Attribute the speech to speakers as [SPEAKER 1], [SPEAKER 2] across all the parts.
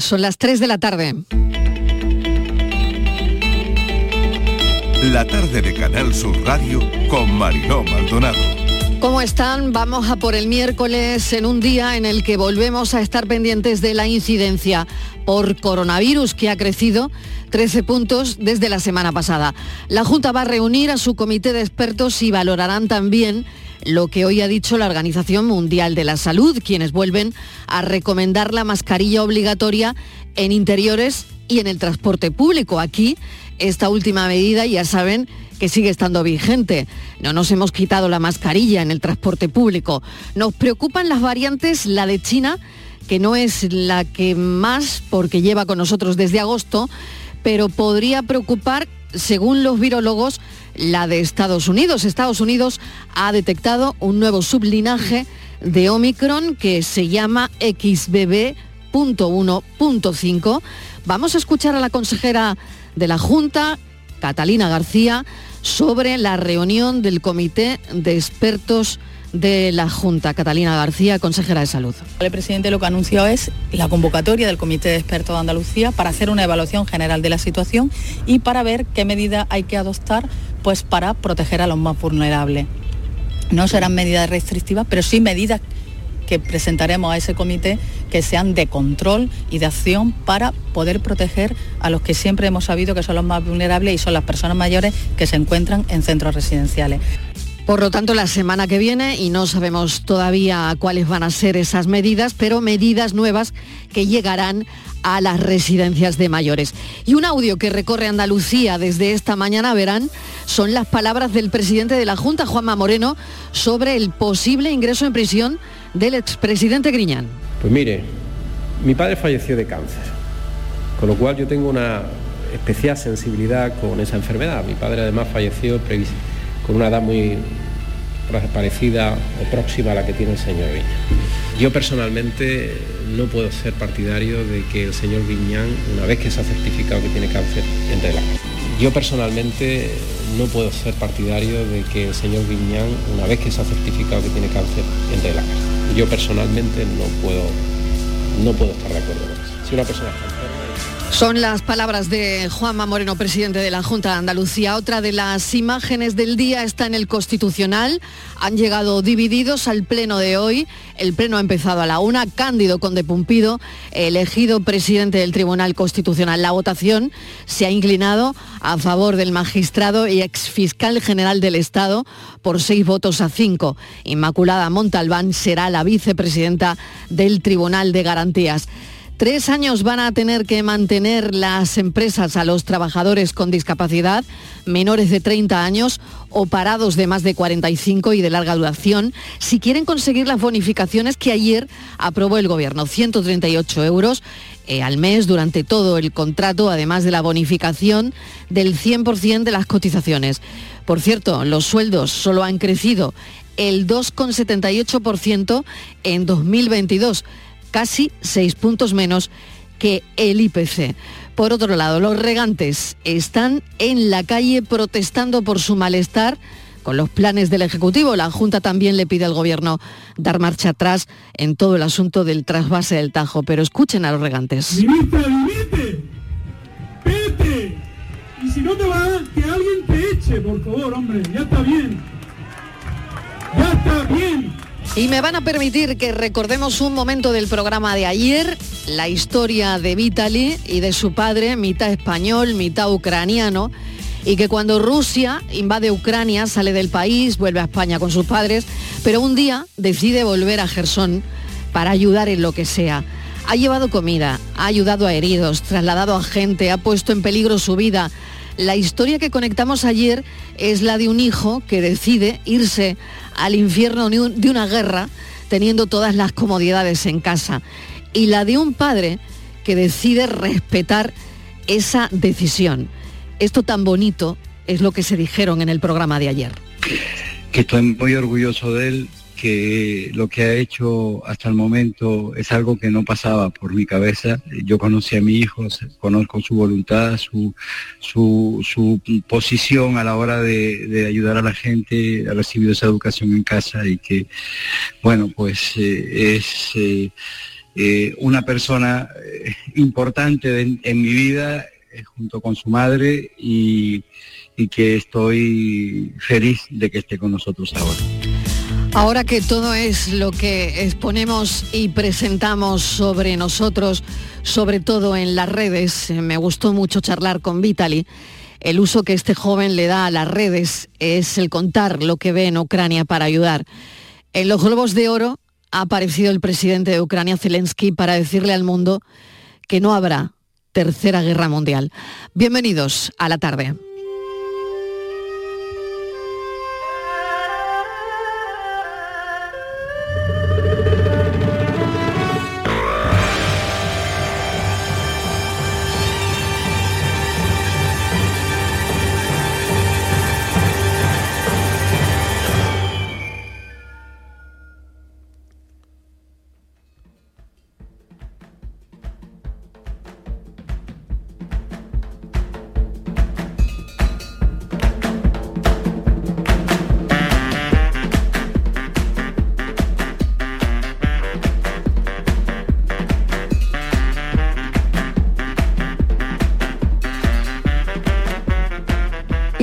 [SPEAKER 1] Son las 3 de la tarde.
[SPEAKER 2] La tarde de Canal Sur Radio con Mariló Maldonado.
[SPEAKER 1] ¿Cómo están? Vamos a por el miércoles en un día en el que volvemos a estar pendientes de la incidencia por coronavirus que ha crecido 13 puntos desde la semana pasada. La Junta va a reunir a su comité de expertos y valorarán también lo que hoy ha dicho la Organización Mundial de la Salud, quienes vuelven a recomendar la mascarilla obligatoria en interiores y en el transporte público. Aquí esta última medida ya saben que sigue estando vigente. No nos hemos quitado la mascarilla en el transporte público. Nos preocupan las variantes, la de China, que no es la que más, porque lleva con nosotros desde agosto, pero podría preocupar, según los virólogos, la de Estados Unidos. Estados Unidos ha detectado un nuevo sublinaje de Omicron que se llama XBB.1.5. Vamos a escuchar a la consejera de la Junta, Catalina García, sobre la reunión del Comité de Expertos de la Junta. Catalina García, consejera de Salud.
[SPEAKER 3] El presidente lo que ha anunciado es la convocatoria del Comité de Expertos de Andalucía para hacer una evaluación general de la situación y para ver qué medidas hay que adoptar pues, para proteger a los más vulnerables. No serán medidas restrictivas, pero sí medidas que presentaremos a ese comité que sean de control y de acción para poder proteger a los que siempre hemos sabido que son los más vulnerables y son las personas mayores que se encuentran en centros residenciales.
[SPEAKER 1] Por lo tanto, la semana que viene, y no sabemos todavía cuáles van a ser esas medidas, pero medidas nuevas que llegarán a las residencias de mayores. Y un audio que recorre Andalucía desde esta mañana, verán, son las palabras del presidente de la Junta, Juanma Moreno, sobre el posible ingreso en prisión del expresidente Griñán.
[SPEAKER 4] Pues mire, mi padre falleció de cáncer, con lo cual yo tengo una especial sensibilidad con esa enfermedad. Mi padre además falleció con una edad muy parecida o próxima a la que tiene el señor Viña. Yo personalmente no puedo ser partidario de que el señor Viñán, una vez que se ha certificado que tiene cáncer, entre la cárcel. Yo personalmente no puedo ser partidario de que el señor Viñán, una vez que se ha certificado que tiene cáncer, entre la cárcel. Yo personalmente no puedo, no puedo estar de acuerdo con eso. Si una persona
[SPEAKER 1] son las palabras de Juanma Moreno, presidente de la Junta de Andalucía. Otra de las imágenes del día está en el Constitucional. Han llegado divididos al pleno de hoy. El pleno ha empezado a la una. Cándido Conde Pumpido, elegido presidente del Tribunal Constitucional. La votación se ha inclinado a favor del magistrado y exfiscal general del Estado por seis votos a cinco. Inmaculada Montalbán será la vicepresidenta del Tribunal de Garantías. Tres años van a tener que mantener las empresas a los trabajadores con discapacidad, menores de 30 años o parados de más de 45 y de larga duración, si quieren conseguir las bonificaciones que ayer aprobó el Gobierno, 138 euros eh, al mes durante todo el contrato, además de la bonificación del 100% de las cotizaciones. Por cierto, los sueldos solo han crecido el 2,78% en 2022 casi seis puntos menos que el IPC. Por otro lado, los regantes están en la calle protestando por su malestar con los planes del Ejecutivo. La Junta también le pide al Gobierno dar marcha atrás en todo el asunto del trasvase del Tajo. Pero escuchen a los regantes.
[SPEAKER 5] Ministra, vete. Y si no te va, que alguien te eche, por favor, hombre. Ya está bien. Ya está bien.
[SPEAKER 1] Y me van a permitir que recordemos un momento del programa de ayer, la historia de Vitaly y de su padre, mitad español, mitad ucraniano, y que cuando Rusia invade Ucrania, sale del país, vuelve a España con sus padres, pero un día decide volver a Gerson para ayudar en lo que sea. Ha llevado comida, ha ayudado a heridos, trasladado a gente, ha puesto en peligro su vida. La historia que conectamos ayer es la de un hijo que decide irse al infierno de una guerra teniendo todas las comodidades en casa. Y la de un padre que decide respetar esa decisión. Esto tan bonito es lo que se dijeron en el programa de ayer.
[SPEAKER 6] Que estoy muy orgulloso de él, que lo que ha hecho hasta el momento es algo que no pasaba por mi cabeza. Yo conocí a mi hijo, conozco su voluntad, su, su, posición a la hora de, ayudar a la gente, ha recibido esa educación en casa y que, bueno, pues eh, es... Eh, eh, una persona importante en, mi vida junto con su madre y que estoy feliz de que esté con nosotros ahora.
[SPEAKER 1] Ahora que todo es lo que exponemos y presentamos sobre nosotros, sobre todo en las redes, me gustó mucho charlar con Vitali. El uso que este joven le da a las redes es el contar lo que ve en Ucrania para ayudar. En los Globos de Oro ha aparecido el presidente de Ucrania, Zelensky, para decirle al mundo que no habrá tercera guerra mundial. Bienvenidos a la tarde.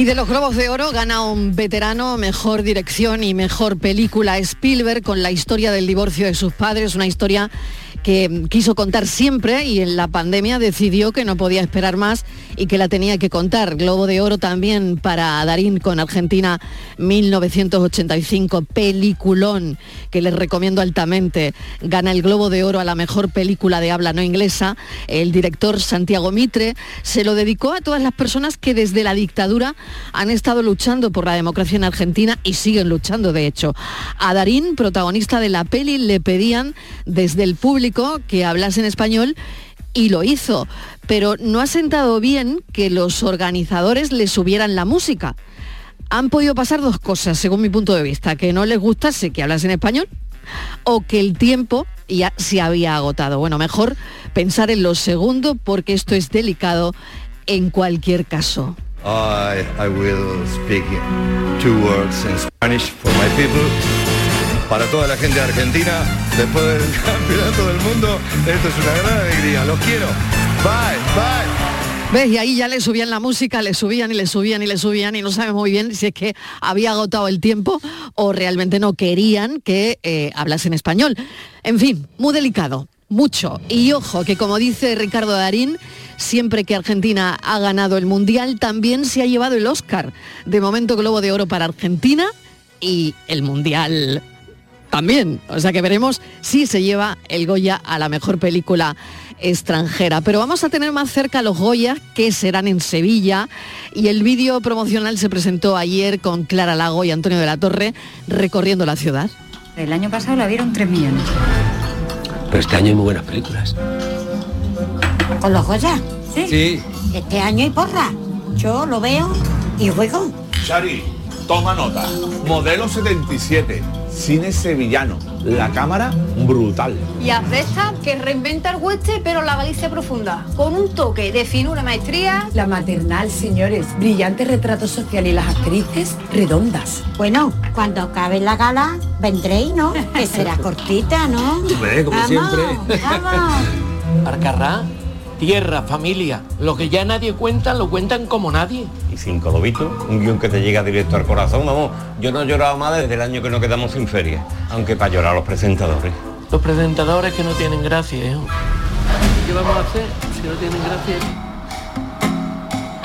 [SPEAKER 1] Y de los Globos de Oro gana un veterano, mejor dirección y mejor película Spielberg con la historia del divorcio de sus padres, una historia que quiso contar siempre y en la pandemia decidió que no podía esperar más y que la tenía que contar. Globo de Oro también para Darín con Argentina 1985, peliculón que les recomiendo altamente. Gana el Globo de Oro a la mejor película de habla no inglesa. El director Santiago Mitre se lo dedicó a todas las personas que desde la dictadura han estado luchando por la democracia en Argentina y siguen luchando, de hecho. A Darín, protagonista de la peli, le pedían desde el público que hablase en español y lo hizo, pero no ha sentado bien que los organizadores le subieran la música. Han podido pasar dos cosas, según mi punto de vista, que no les gustase que hablase en español o que el tiempo ya se había agotado. Bueno, mejor pensar en lo segundo porque esto es delicado en cualquier caso.
[SPEAKER 7] Para toda la gente de Argentina, después del campeonato del mundo, esto es una gran alegría. Los quiero. Bye, bye.
[SPEAKER 1] ¿Ves? Y ahí ya le subían la música, le subían y le subían y le subían y no sabemos muy bien si es que había agotado el tiempo o realmente no querían que eh, hablase en español. En fin, muy delicado, mucho. Y ojo, que como dice Ricardo Darín, siempre que Argentina ha ganado el Mundial, también se ha llevado el Oscar. De momento Globo de Oro para Argentina y el Mundial también. O sea que veremos si se lleva el Goya a la mejor película extranjera. Pero vamos a tener más cerca los Goya, que serán en Sevilla. Y el vídeo promocional se presentó ayer con Clara Lago y Antonio de la Torre recorriendo la ciudad.
[SPEAKER 8] El año pasado la vieron 3 millones.
[SPEAKER 9] Pero este año hay muy buenas películas.
[SPEAKER 10] ¿Con los Goya?
[SPEAKER 8] ¿Sí?
[SPEAKER 9] Sí.
[SPEAKER 10] Este año hay porra. Yo lo veo y juego.
[SPEAKER 11] Toma nota. Modelo 77. Cine sevillano. La cámara brutal.
[SPEAKER 12] Y Azesta, que reinventa el hueste, pero la Galicia profunda. Con un toque de finura maestría.
[SPEAKER 13] La maternal, señores. Brillante retrato social y las actrices redondas.
[SPEAKER 10] Bueno, cuando acabe la gala, vendréis, ¿no? Que será cortita, ¿no?
[SPEAKER 9] Hombre, como
[SPEAKER 10] Vamos,
[SPEAKER 9] siempre.
[SPEAKER 10] Vamos.
[SPEAKER 14] Arcarrá, tierra, familia. Lo que ya nadie cuenta, lo cuentan como nadie.
[SPEAKER 15] Y sin codobito, un guion que te llega directo al corazón, vamos, yo no he llorado más desde el año que nos quedamos sin feria, aunque para llorar los presentadores.
[SPEAKER 14] Los presentadores que no tienen gracia, ¿eh? ¿Qué vamos a hacer si no tienen gracia?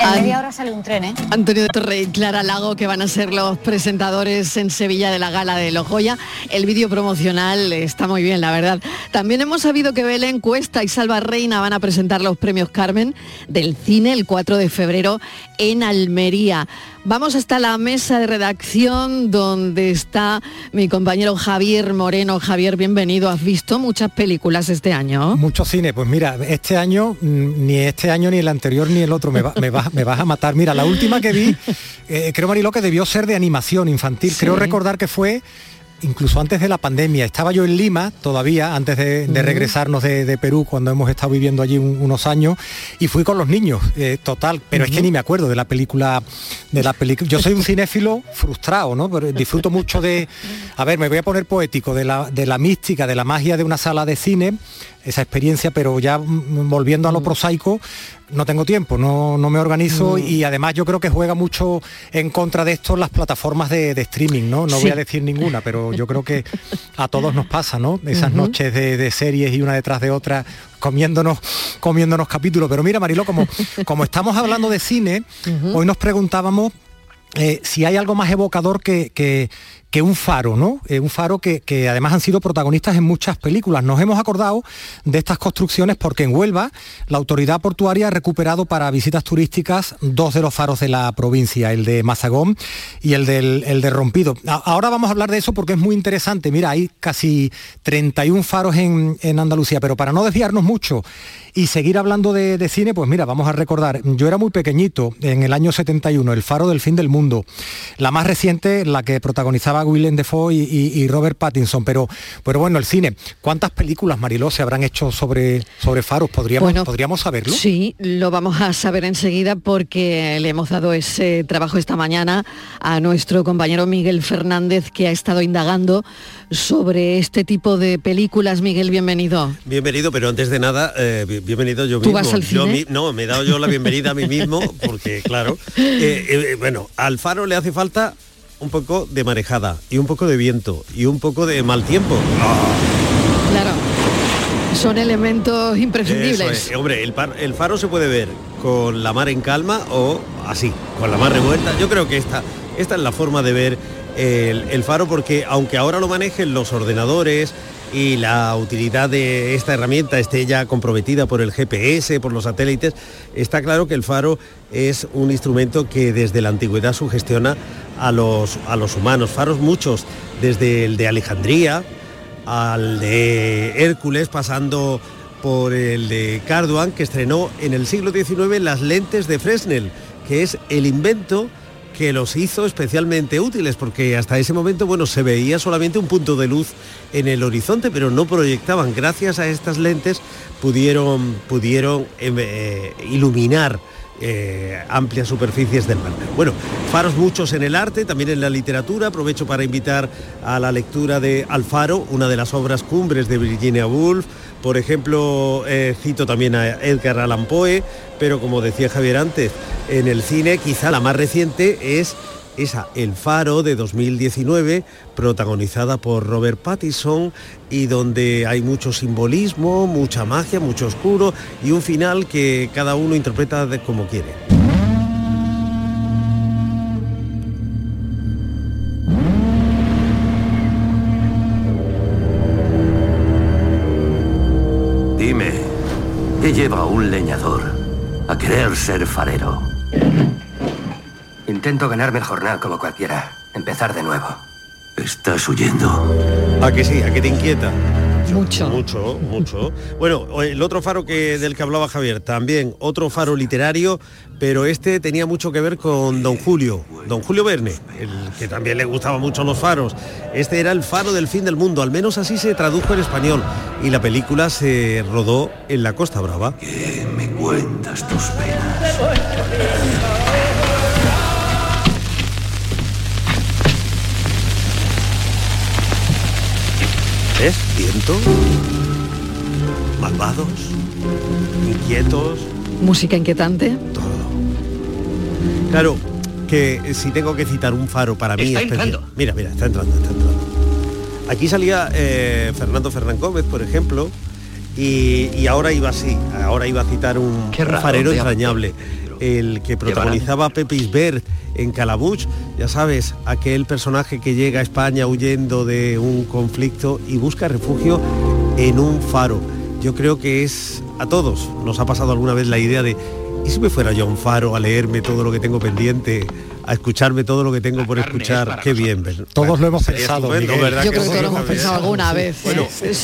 [SPEAKER 12] En media hora sale un tren, ¿eh?
[SPEAKER 1] Antonio de Torre y Clara Lago, que van a ser los presentadores en Sevilla de la gala de los Goya. El vídeo promocional está muy bien, la verdad. También hemos sabido que Belén Cuesta y Salva Reina van a presentar los premios Carmen del cine el 4 de febrero en Almería. Vamos hasta la mesa de redacción donde está mi compañero Javier Moreno. Javier, bienvenido. ¿Has visto muchas películas este año?
[SPEAKER 16] Mucho cine, pues mira, este año, mm, ni este año, ni el anterior, ni el otro, me, va- me, vas- me vas a matar. Mira, la última que vi, eh, creo Mariló que debió ser de animación infantil. Creo recordar que fue incluso antes de la pandemia. Estaba yo en Lima todavía, antes de, de regresarnos de, de Perú, cuando hemos estado viviendo allí un- unos años, y fui con los niños, eh, total, pero es que ni me acuerdo de la película, de la película. Yo soy un cinéfilo frustrado, ¿no? Pero disfruto mucho de, a ver, me voy a poner poético, de la, de la mística, de la magia de una sala de cine, esa experiencia, pero ya volviendo a lo prosaico, no tengo tiempo, no, no me organizo y además yo creo que juega mucho en contra de esto las plataformas de, de streaming, ¿no? No voy a decir ninguna, pero yo creo que a todos nos pasa, ¿no? Esas noches de, de series y una detrás de otra comiéndonos, comiéndonos capítulos. Pero mira, Marilo, como, como estamos hablando de cine, hoy nos preguntábamos eh, si hay algo más evocador que, que- que un faro, ¿no? Eh, un faro que, además han sido protagonistas en muchas películas. Nos hemos acordado de estas construcciones porque en Huelva la autoridad portuaria ha recuperado para visitas turísticas dos de los faros de la provincia, el de Mazagón y el, del, el de Rompido. Ahora vamos a hablar de eso porque es muy interesante. Mira, hay casi 31 faros en, Andalucía, pero para no desviarnos mucho y seguir hablando de cine, pues mira, vamos a recordar, yo era muy pequeñito en el año 71, El Faro del Fin del Mundo, la más reciente, la que protagonizaba Willem Dafoe y, y- y Robert Pattinson, pero, pero bueno, el cine, ¿cuántas películas, Mariló, se habrán hecho sobre, sobre faros? ¿Podríamos,
[SPEAKER 1] Bueno,
[SPEAKER 16] ¿Podríamos saberlo?
[SPEAKER 1] Sí, lo vamos a saber enseguida porque le hemos dado ese trabajo esta mañana a nuestro compañero Miguel Fernández que ha estado indagando sobre este tipo de películas. Miguel, bienvenido.
[SPEAKER 17] Bienvenido, pero antes de nada, eh, bi- bienvenido yo
[SPEAKER 1] ¿Tú
[SPEAKER 17] mismo.
[SPEAKER 1] vas al
[SPEAKER 17] Yo
[SPEAKER 1] cine?
[SPEAKER 17] mi- no, me he dado yo la bienvenida a mí mismo, porque claro, eh, eh, bueno, al faro le hace falta un poco de marejada y un poco de viento y un poco de mal tiempo.
[SPEAKER 1] Claro, son elementos imprescindibles.
[SPEAKER 17] Eso es. Hombre, el, par- el faro se puede ver con la mar en calma o así, con la mar revuelta. Yo creo que esta, esta es la forma de ver el, el faro porque aunque ahora lo manejen los ordenadores y la utilidad de esta herramienta esté ya comprometida por el GPS, por los satélites, está claro que el faro es un instrumento que desde la antigüedad sugestiona a los, a los humanos. Faros muchos, desde el de Alejandría, al de Hércules, pasando por el de Carduan, que estrenó en el siglo XIX las lentes de Fresnel, que es el invento que los hizo especialmente útiles, porque hasta ese momento, bueno, se veía solamente un punto de luz en el horizonte, pero no proyectaban. Gracias a estas lentes pudieron, pudieron em, eh, iluminar eh, amplias superficies del mar. Bueno, faros muchos en el arte, también en la literatura. Aprovecho para invitar a la lectura de Alfaro, una de las obras cumbres de Virginia Woolf. Por ejemplo, eh, cito también a Edgar Allan Poe, pero como decía Javier antes, en el cine quizá la más reciente es esa El Faro de 2019, protagonizada por Robert Pattinson y donde hay mucho simbolismo, mucha magia, mucho oscuro y un final que cada uno interpreta como quiere.
[SPEAKER 9] Dime, ¿qué lleva un leñador a querer ser farero?
[SPEAKER 18] Intento ganarme el jornal como cualquiera. Empezar de nuevo.
[SPEAKER 9] ¿Estás huyendo?
[SPEAKER 17] ¿A que sí? ¿A que te inquieta?
[SPEAKER 1] Mucho.
[SPEAKER 17] Mucho, mucho. Bueno, el otro faro que, del que hablaba Javier, también otro faro literario, pero este tenía mucho que ver con Don Julio, Don Julio Verne, el que también le gustaban mucho los faros. Este era el faro del fin del mundo, al menos así se tradujo en español, y la película se rodó en la Costa Brava.
[SPEAKER 9] ¿Qué me cuentas tus penas?
[SPEAKER 17] ¿Ves? Viento, malvados, inquietos,
[SPEAKER 1] Música inquietante.
[SPEAKER 17] Claro, que si tengo que citar un faro para mí
[SPEAKER 1] Está
[SPEAKER 17] especial-
[SPEAKER 1] entrando.
[SPEAKER 17] Mira, mira, está entrando, está entrando. Aquí salía eh, Fernando Fernán Gómez, por ejemplo, y, y ahora iba así, ahora iba a citar un,
[SPEAKER 9] Qué
[SPEAKER 17] un farero entrañable, el que protagonizaba Pepe Isbert en Calabuch, ya sabes, aquel personaje que llega a España huyendo de un conflicto y busca refugio en un faro. Yo creo que es a todos nos ha pasado alguna vez la idea de ¿y si me fuera yo a un faro a leerme todo lo que tengo pendiente, a escucharme todo lo que tengo por escuchar? Qué bien, ¿verdad?
[SPEAKER 16] Todos lo hemos pensado,
[SPEAKER 17] estupendo,
[SPEAKER 16] Miguel.
[SPEAKER 17] ¿verdad
[SPEAKER 1] Yo creo que lo hemos pensado alguna vez. ¿eh?
[SPEAKER 17] Bueno,
[SPEAKER 1] sí,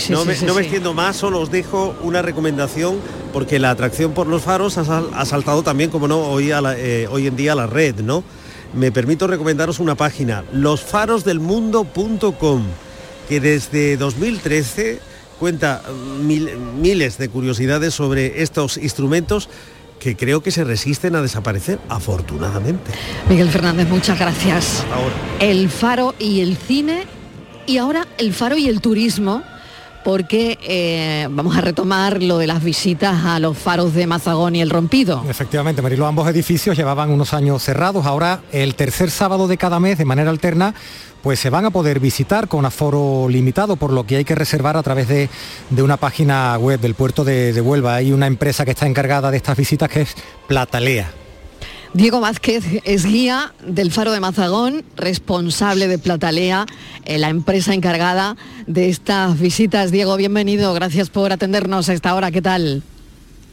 [SPEAKER 1] sí,
[SPEAKER 17] no,
[SPEAKER 1] sí,
[SPEAKER 17] me,
[SPEAKER 1] sí,
[SPEAKER 17] no me
[SPEAKER 1] sí.
[SPEAKER 17] extiendo más, solo os dejo una recomendación porque la atracción por los faros ha, sal- ha saltado también, como no, hoy, a la- eh, hoy en día a la red, ¿no? me permito recomendaros una página, losfarosdelmundo.com, que desde 2013 cuenta mil- miles de curiosidades sobre estos instrumentos que creo que se resisten a desaparecer, afortunadamente.
[SPEAKER 1] Miguel Fernández, muchas gracias.
[SPEAKER 17] Ahora.
[SPEAKER 1] El faro y el cine y ahora el faro y el turismo porque eh, vamos a retomar lo de las visitas a los faros de Mazagón y el Rompido.
[SPEAKER 16] Efectivamente, Marilo, ambos edificios llevaban unos años cerrados. Ahora, el tercer sábado de cada mes, de manera alterna, pues se van a poder visitar con aforo limitado, por lo que hay que reservar a través de, de una página web del puerto de, de Huelva. Hay una empresa que está encargada de estas visitas que es Platalea.
[SPEAKER 1] Diego Vázquez es guía del Faro de Mazagón, responsable de Platalea, eh, la empresa encargada de estas visitas. Diego, bienvenido, gracias por atendernos a esta hora. ¿Qué tal?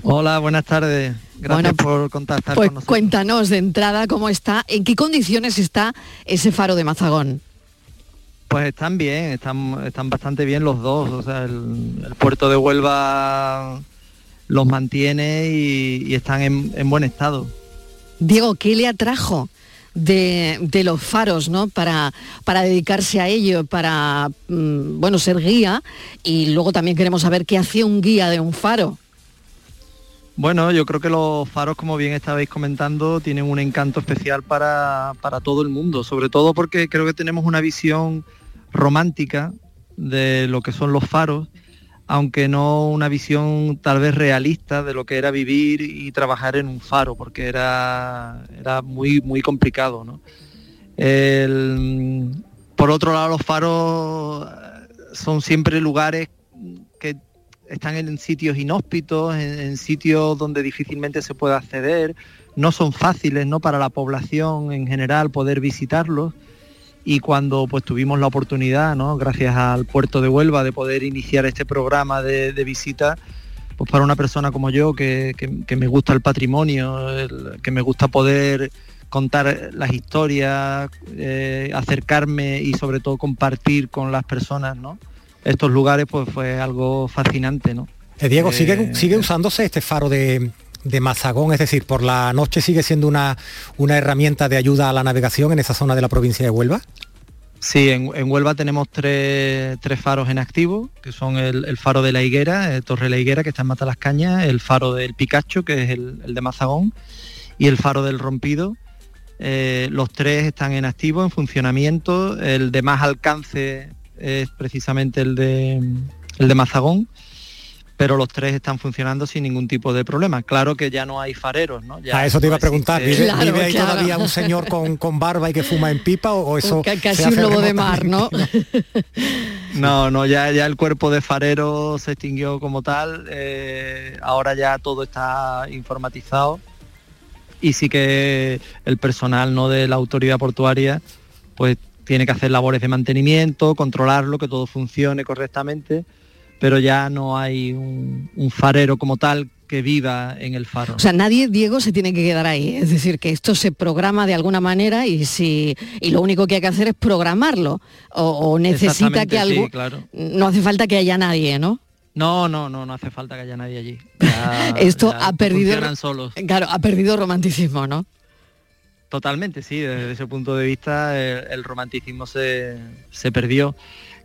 [SPEAKER 19] Hola, buenas tardes. Gracias
[SPEAKER 1] Bueno,
[SPEAKER 19] por contactar
[SPEAKER 1] Pues
[SPEAKER 19] con nosotros.
[SPEAKER 1] cuéntanos de entrada cómo está, en qué condiciones está ese Faro de Mazagón.
[SPEAKER 19] Pues están bien, están, están bastante bien los dos. O sea, el, el puerto de Huelva los mantiene y, y están en, en buen estado.
[SPEAKER 1] Diego, ¿qué le atrajo de, los faros, ¿no? Para, para dedicarse a ello, para mm, bueno ser guía y luego también queremos saber qué hacía un guía de un faro.
[SPEAKER 19] Bueno, yo creo que los faros, como bien estabais comentando, tienen un encanto especial para, para todo el mundo, sobre todo porque creo que tenemos una visión romántica de lo que son los faros, aunque no una visión tal vez realista de lo que era vivir y trabajar en un faro, porque era, era muy, muy complicado. ¿no? Por otro lado, los faros eh, son siempre lugares que están en sitios inhóspitos, en, en sitios donde difícilmente se puede acceder, no son fáciles ¿no? para la población en general poder visitarlos y cuando pues tuvimos la oportunidad, ¿no? gracias al puerto de Huelva, de poder iniciar este programa de, de visita, pues para una persona como yo que, que- que me gusta el patrimonio, el- que me gusta poder contar las historias, eh, acercarme y sobre todo compartir con las personas, ¿no? Estos lugares pues fue algo fascinante, ¿no?
[SPEAKER 16] Eh, Diego, ¿sigue,
[SPEAKER 19] Eh,
[SPEAKER 16] ¿sigue usándose este faro de, de Mazagón? Es decir, por la noche sigue siendo una, una herramienta de ayuda a la navegación en esa zona de la provincia de Huelva.
[SPEAKER 19] Sí, en, Huelva tenemos tres, tres faros en activo, que son el, faro de la Higuera, eh, Torre la Higuera, que está en Matalascaña, el faro del Picacho, que es el, el de Mazagón, y el faro del Rompido. Eh, los tres están en activo, en funcionamiento. El de más alcance es precisamente el de, el de Mazagón, pero los tres están funcionando sin ningún tipo de problema. Claro que ya no hay fareros, ¿no? Ya
[SPEAKER 16] a eso te iba a preguntar, ¿vive, vive ahí todavía un señor con, con barba y que fuma en pipa o, o eso... Se
[SPEAKER 1] Casi un lobo de mar? ¿no?
[SPEAKER 19] No, no, ya, ya el cuerpo de farero se extinguió como tal, eh, ahora ya todo está informatizado y sí que el personal no de la autoridad portuaria pues tiene que hacer labores de mantenimiento, controlarlo, que todo funcione correctamente, pero ya no hay un, un farero como tal que viva en el faro.
[SPEAKER 1] O sea, nadie, Diego, se tiene que quedar ahí. Es decir, que esto se programa de alguna manera y si y lo único que hay que hacer es programarlo. O, o necesita que
[SPEAKER 19] sí,
[SPEAKER 1] algo.
[SPEAKER 19] claro.
[SPEAKER 1] No hace falta que haya nadie, ¿no?
[SPEAKER 19] No, no, no, no hace falta que haya nadie allí. Ya-
[SPEAKER 1] esto
[SPEAKER 19] ya
[SPEAKER 1] ha perdido.
[SPEAKER 19] solos.
[SPEAKER 1] Claro, ha perdido romanticismo, ¿no?
[SPEAKER 19] Totalmente, sí, desde ese punto de vista el, el romanticismo se, se perdió.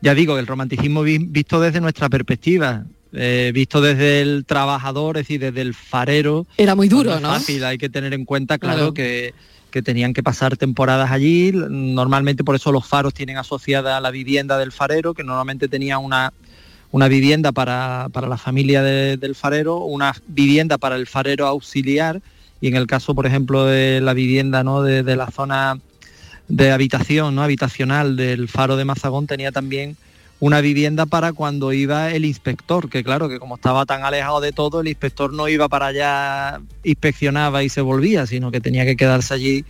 [SPEAKER 19] Ya digo, el romanticismo vi- visto desde nuestra perspectiva, eh, visto desde el trabajador, es decir, desde el farero.
[SPEAKER 1] Era muy duro,
[SPEAKER 19] es
[SPEAKER 1] ¿no?
[SPEAKER 19] fácil, hay que tener en cuenta, claro,
[SPEAKER 1] Claro.
[SPEAKER 19] Que, que tenían que pasar temporadas allí. Normalmente por eso los faros tienen asociada la vivienda del farero, que normalmente tenía una, una vivienda para, para la familia de- del farero, una vivienda para el farero auxiliar y en el caso, por ejemplo, de la vivienda ¿no? de, de la zona de habitación, ¿no? habitacional del faro de Mazagón tenía también una vivienda para cuando iba el inspector, que claro, que como estaba tan alejado de todo, el inspector no iba para allá, inspeccionaba y se volvía, sino que tenía que quedarse allí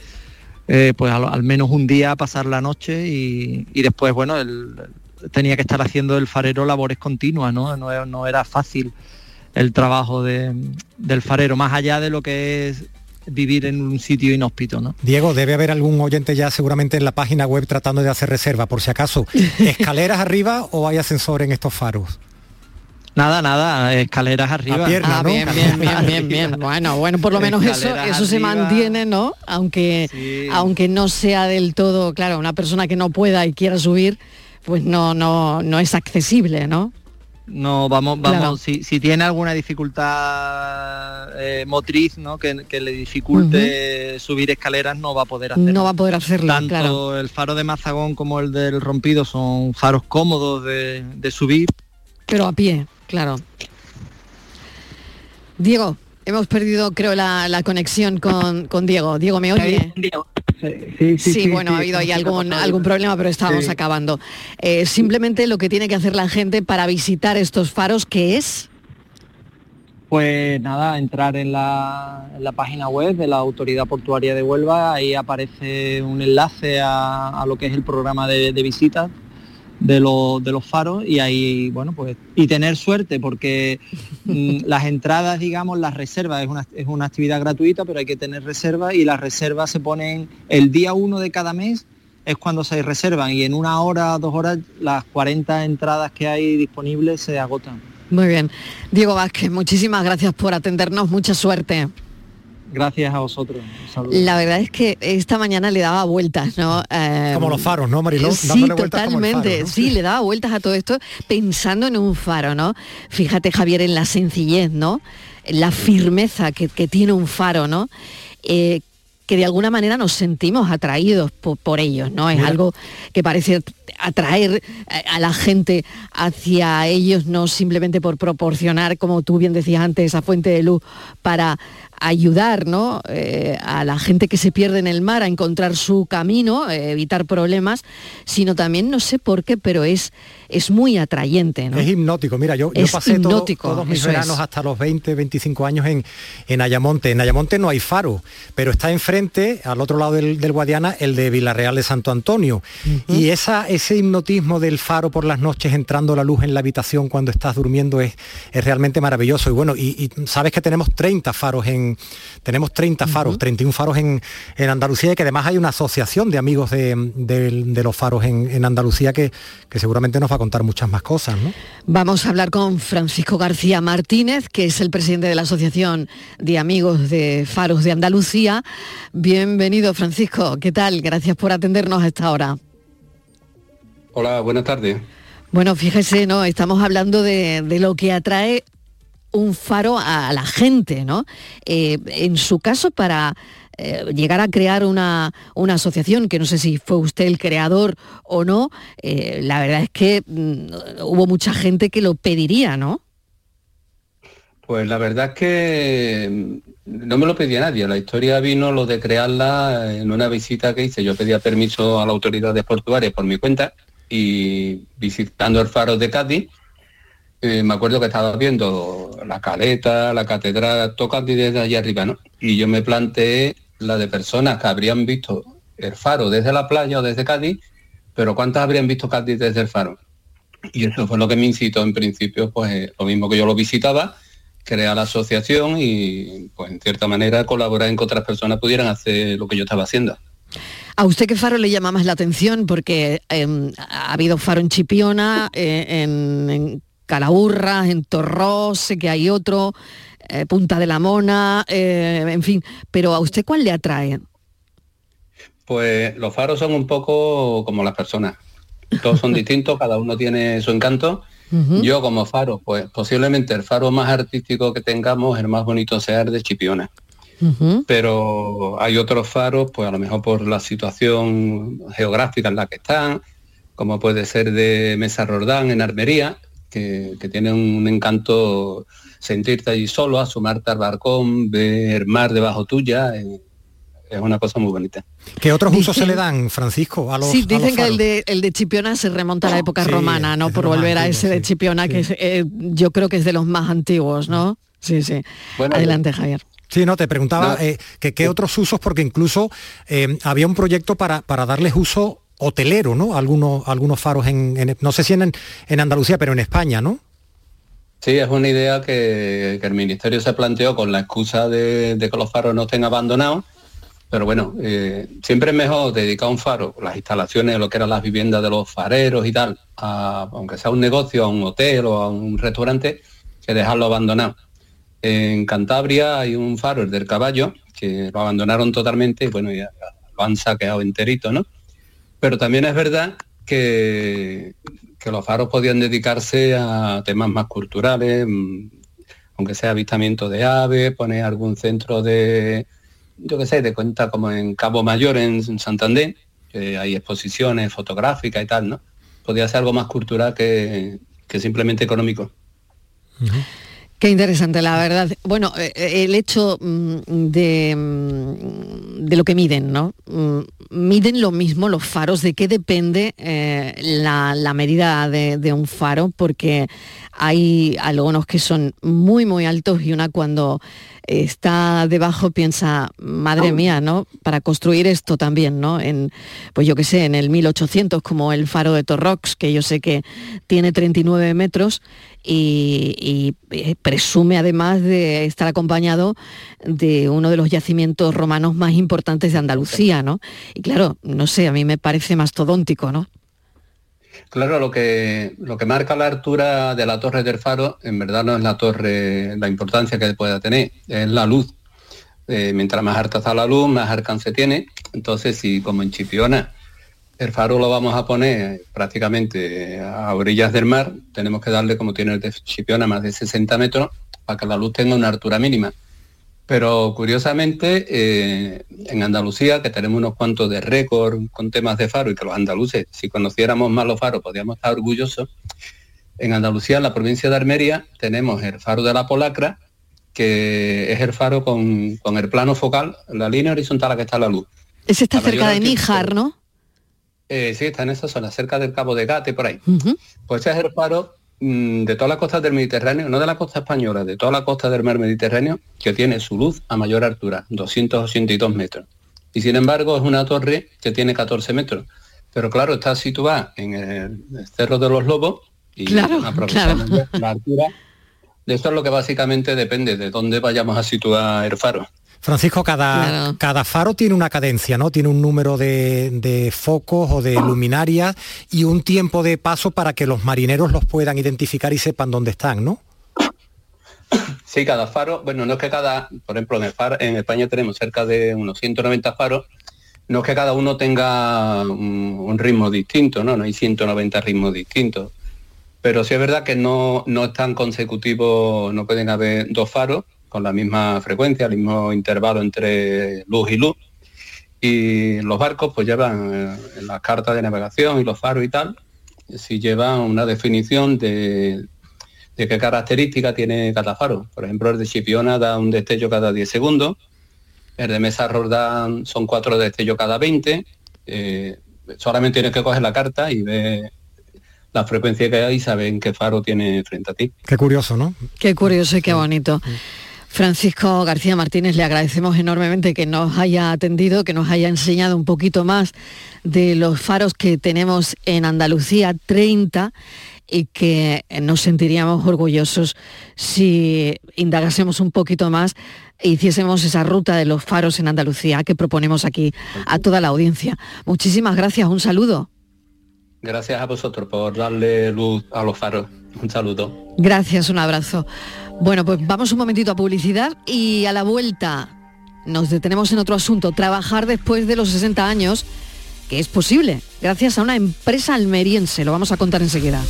[SPEAKER 19] eh, pues al, menos un día a pasar la noche y, después, bueno, el- tenía que estar haciendo el farero labores continuas, ¿no? No, no era fácil el trabajo de- del farero, más allá de lo que es vivir en un sitio inhóspito, ¿no?
[SPEAKER 16] Diego, debe haber algún oyente ya seguramente en la página web tratando de hacer reserva, por si acaso. ¿Escaleras arriba o hay ascensor en estos faros?
[SPEAKER 19] Nada, nada, escaleras arriba.
[SPEAKER 1] ah, bien, bien, bien, bien, bien. Bueno, bueno, por lo menos eso, eso se mantiene, ¿no? Aunque, aunque no sea del todo, claro, una persona que no pueda y quiera subir, pues no, no, no es accesible, ¿no?
[SPEAKER 19] No, vamos, vamos, si, tiene alguna dificultad eh, motriz, ¿no? Que, le dificulte subir escaleras, no va a poder hacerlo.
[SPEAKER 1] No va a poder hacerlo,
[SPEAKER 19] Tanto el faro de Mazagón como el del Rompido son faros cómodos de, de subir.
[SPEAKER 1] Pero a pie. Claro. Diego, hemos perdido creo la, conexión con, Diego. Diego, ¿me oye? Sí, sí, sí, bueno, ha habido ahí algún, algún problema, pero estábamos acabando. Eh, simplemente lo que tiene que hacer la gente para visitar estos faros, ¿qué es?
[SPEAKER 19] Pues nada, entrar en la, página web de la Autoridad Portuaria de Huelva, ahí aparece un enlace a, lo que es el programa de, de visitas de, de los faros y ahí, bueno, pues, y tener suerte porque mm, las entradas, digamos, las reservas, es una, es una actividad gratuita, pero hay que tener reservas y las reservas se ponen el día uno de cada mes es cuando se reservan y en una hora, dos horas, las 40 entradas que hay disponibles se agotan.
[SPEAKER 1] Muy bien. Diego Vázquez, muchísimas gracias por atendernos, mucha suerte.
[SPEAKER 19] Gracias a vosotros.
[SPEAKER 1] La verdad es que esta mañana le daba vueltas, ¿no?
[SPEAKER 16] como los faros, ¿no, Mariló?
[SPEAKER 1] Sí, totalmente. Sí, le daba vueltas a todo esto pensando en un faro, ¿no? Fíjate, Javier, en la sencillez, ¿no? La firmeza que, tiene un faro, ¿no? Eh, que de alguna manera nos sentimos atraídos por, ellos, ¿no? Es algo que parece atraer a la gente hacia ellos, no simplemente por proporcionar, como tú bien decías antes, esa fuente de luz para ayudar ¿no? Eh, a la gente que se pierde en el mar a encontrar su camino, eh, evitar problemas, sino también, no sé por qué, pero es, es muy atrayente. ¿no?
[SPEAKER 16] Es hipnótico. Mira, yo, yo pasé todos mis veranos hasta los 20, 25 años en, en Ayamonte. En Ayamonte no hay faro, pero está enfrente, al otro lado del, Guadiana, el de Villarreal de Santo Antonio. Y esa, ese hipnotismo del faro por las noches, entrando la luz en la habitación cuando estás durmiendo, es, es realmente maravilloso. Y bueno, y sabes que tenemos 30 faros en tenemos 30 faros, 31 faros en, Andalucía y que además hay una asociación de amigos de, los faros en, Andalucía que, que, seguramente nos va a contar muchas más cosas.
[SPEAKER 1] Vamos a hablar con Francisco García Martínez, que es el presidente de la Asociación de Amigos de Faros de Andalucía. Bienvenido, Francisco. ¿Qué tal? Gracias por atendernos a esta hora.
[SPEAKER 20] Hola, buenas tardes.
[SPEAKER 1] Bueno, fíjese, ¿no? Estamos hablando de, de, lo que atrae un faro a la gente, ¿no? Eh, en su caso, para eh, llegar a crear una, asociación, que no sé si fue usted el creador o no, eh, la verdad es que mm, hubo mucha gente que lo pediría, ¿no?
[SPEAKER 20] Pues la verdad es que mm, no me lo pedía nadie. La historia vino lo de crearla en una visita que hice. Yo pedía permiso a la autoridad de portuarias por mi cuenta y visitando el faro de Cádiz, eh, me acuerdo que estaba viendo la caleta, la catedral, tocan desde allá arriba, ¿no? Y yo me planteé la de personas que habrían visto el faro desde la playa o desde Cádiz, pero ¿cuántas habrían visto Cádiz desde el faro? Y eso fue lo que me incitó en principio, pues eh, lo mismo que yo lo visitaba, crear la asociación y pues en cierta manera colaborar en que otras personas pudieran hacer lo que yo estaba haciendo.
[SPEAKER 1] ¿A usted qué faro le llama más la atención? Porque em, ha habido faro en Chipiona, eh, en, Calaburra, en Torrós, sé que hay otro, eh, Punta de la Mona, eh, en fin, pero ¿a usted cuál le atrae?
[SPEAKER 20] Pues los faros son un poco como las personas. Todos son distintos, cada uno tiene su encanto. Yo como faro, pues posiblemente el faro más artístico que tengamos, el más bonito sea el de Chipiona. Pero hay otros faros, pues a lo mejor por la situación geográfica en la que están, como puede ser de Mesa Rordán en Armería, que, tiene un encanto sentirte allí solo, asomarte al barcón, ver mar debajo tuya. Eh, es una cosa muy bonita.
[SPEAKER 16] ¿Qué otros usos se le dan, Francisco? A los,
[SPEAKER 1] sí, dicen que el de, el de Chipiona se remonta a la época romana, ¿no? Por volver a ese de Chipiona, que eh, yo creo que es de los más antiguos, ¿no? Sí, sí. Adelante, Javier.
[SPEAKER 16] Sí, no, te preguntaba eh, que qué otros usos, porque incluso había un proyecto para, para darles uso hotelero, ¿no? Algunos, algunos faros en, no sé si en, en Andalucía, pero en España, ¿no?
[SPEAKER 20] Sí, es una idea que, el Ministerio se planteó con la excusa de, que los faros no estén abandonados, Pero bueno, eh, siempre es mejor dedicar un faro, las instalaciones, lo que eran las viviendas de los fareros y tal, aunque sea un negocio, a un hotel o a un restaurante, que dejarlo abandonado. En Cantabria hay un faro, el del caballo, que lo abandonaron totalmente y bueno, ya lo han saqueado enterito, ¿no? Pero también es verdad que, que los faros podían dedicarse a temas más culturales, mm, aunque sea avistamiento de aves, poner algún centro de, yo qué sé, de cuenta como en Cabo Mayor, en, Santander, que hay exposiciones fotográficas y tal, ¿no? Podía ser algo más cultural que, que simplemente económico.
[SPEAKER 1] Qué interesante, la verdad. Bueno, eh, eh, el hecho mm, de, mm, de lo que miden, ¿no? Mm, Miden lo mismo los faros, ¿de qué depende eh, la, la medida de, de un faro? Porque hay algunos que son muy, muy altos y una cuando está debajo piensa, madre mía, ¿no? Para construir esto también, ¿no? En, pues yo qué sé, en el 1800, como el faro de Torrox, que yo sé que tiene 39 metros y, y, eh, presume además de estar acompañado de uno de los yacimientos romanos más importantes de Andalucía, ¿no? Y claro, no sé, a mí me parece mastodóntico, ¿no?
[SPEAKER 20] Claro, lo que, lo que marca la altura de la torre del faro, en verdad no es la torre, la importancia que pueda tener, es la luz. Eh, mientras más alta está la luz, más alcance tiene. Entonces, si como en Chipiona el faro lo vamos a poner prácticamente a orillas del mar, tenemos que darle, como tiene el de Chipiona, más de 60 metros para que la luz tenga una altura mínima. Pero curiosamente, eh, en Andalucía, que tenemos unos cuantos de récord con temas de faro y que los andaluces, si conociéramos más los faros, podríamos estar orgullosos. En Andalucía, en la provincia de Almería, tenemos el faro de la Polacra, que es el faro con, con el plano focal, la línea horizontal a la que está la luz.
[SPEAKER 1] Ese está cerca de. Níjar, ¿no?
[SPEAKER 20] Eh, sí, está en esa zona, cerca del Cabo de Gate, por ahí. Pues ese es el faro de todas las costas del Mediterráneo, no de la costa española, de toda la costa del mar Mediterráneo, que tiene su luz a mayor altura, 282 metros. Y sin embargo es una torre que tiene 14 metros. Pero claro, está situada en el Cerro de los Lobos y
[SPEAKER 1] Claro,
[SPEAKER 20] aproximadamente la altura. De eso es lo que básicamente depende de dónde vayamos a situar el faro.
[SPEAKER 16] Francisco, cada, cada faro tiene una cadencia, ¿no? Tiene un número de, de focos o de luminarias y un tiempo de paso para que los marineros los puedan identificar y sepan dónde están, ¿no?
[SPEAKER 20] Sí, cada faro, bueno, no es que cada, por ejemplo, en, el faro- en España tenemos cerca de unos 190 faros, no es que cada uno tenga un, un ritmo distinto, ¿no? No hay 190 ritmos distintos. Pero sí es verdad que no, no es tan consecutivo, no pueden haber dos faros con la misma frecuencia, el mismo intervalo entre luz y luz. Y los barcos pues llevan eh, en las cartas de navegación y los faros y tal, si llevan una definición de, de qué característica tiene cada faro. Por ejemplo, el de Chipiona da un destello cada 10 segundos, el de Mesa Roldán son cuatro destellos cada 20. eh, solamente tienes que coger la carta y ver la frecuencia que hay y saber en qué faro tiene frente a ti.
[SPEAKER 16] Qué curioso, ¿no?
[SPEAKER 1] Qué curioso y qué bonito. Francisco García Martínez, le agradecemos enormemente que nos haya atendido, que nos haya enseñado un poquito más de los faros que tenemos en Andalucía, 30, y que nos sentiríamos orgullosos si indagásemos un poquito más e hiciésemos esa ruta de los faros en Andalucía que proponemos aquí a toda la audiencia. Muchísimas gracias, un saludo.
[SPEAKER 20] Gracias a vosotros por darle luz a los faros. Un saludo.
[SPEAKER 1] Gracias, un abrazo. Bueno, pues vamos un momentito a publicidad y a la vuelta nos detenemos en otro asunto, trabajar después de los 60 años, que es posible, gracias a una empresa almeriense, lo vamos a contar enseguida.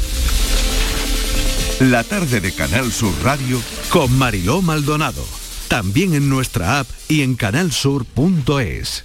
[SPEAKER 2] La tarde de Canal Sur Radio con Mariló Maldonado. También en nuestra app y en canalsur.es.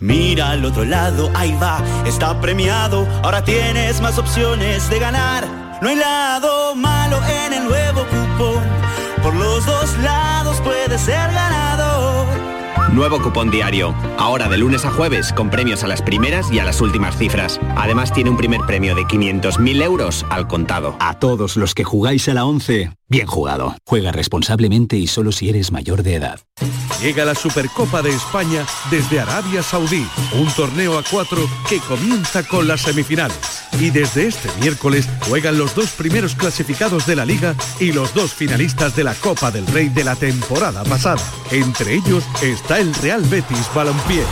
[SPEAKER 21] Mira al otro lado, ahí va, está premiado. Ahora tienes más opciones de ganar. No hay lado malo en el nuevo cupón. Por los dos lados puedes ser ganador.
[SPEAKER 22] Nuevo cupón diario. Ahora de lunes a jueves con premios a las primeras y a las últimas cifras. Además tiene un primer premio de 500.000 euros al contado.
[SPEAKER 23] A todos los que jugáis a la 11, bien jugado. Juega responsablemente y solo si eres mayor de edad.
[SPEAKER 2] Llega la Supercopa de España desde Arabia Saudí, un torneo a cuatro que comienza con las semifinales. Y desde este miércoles juegan los dos primeros clasificados de la liga y los dos finalistas de la Copa del Rey de la temporada pasada. Entre ellos está el Real Betis Balompié.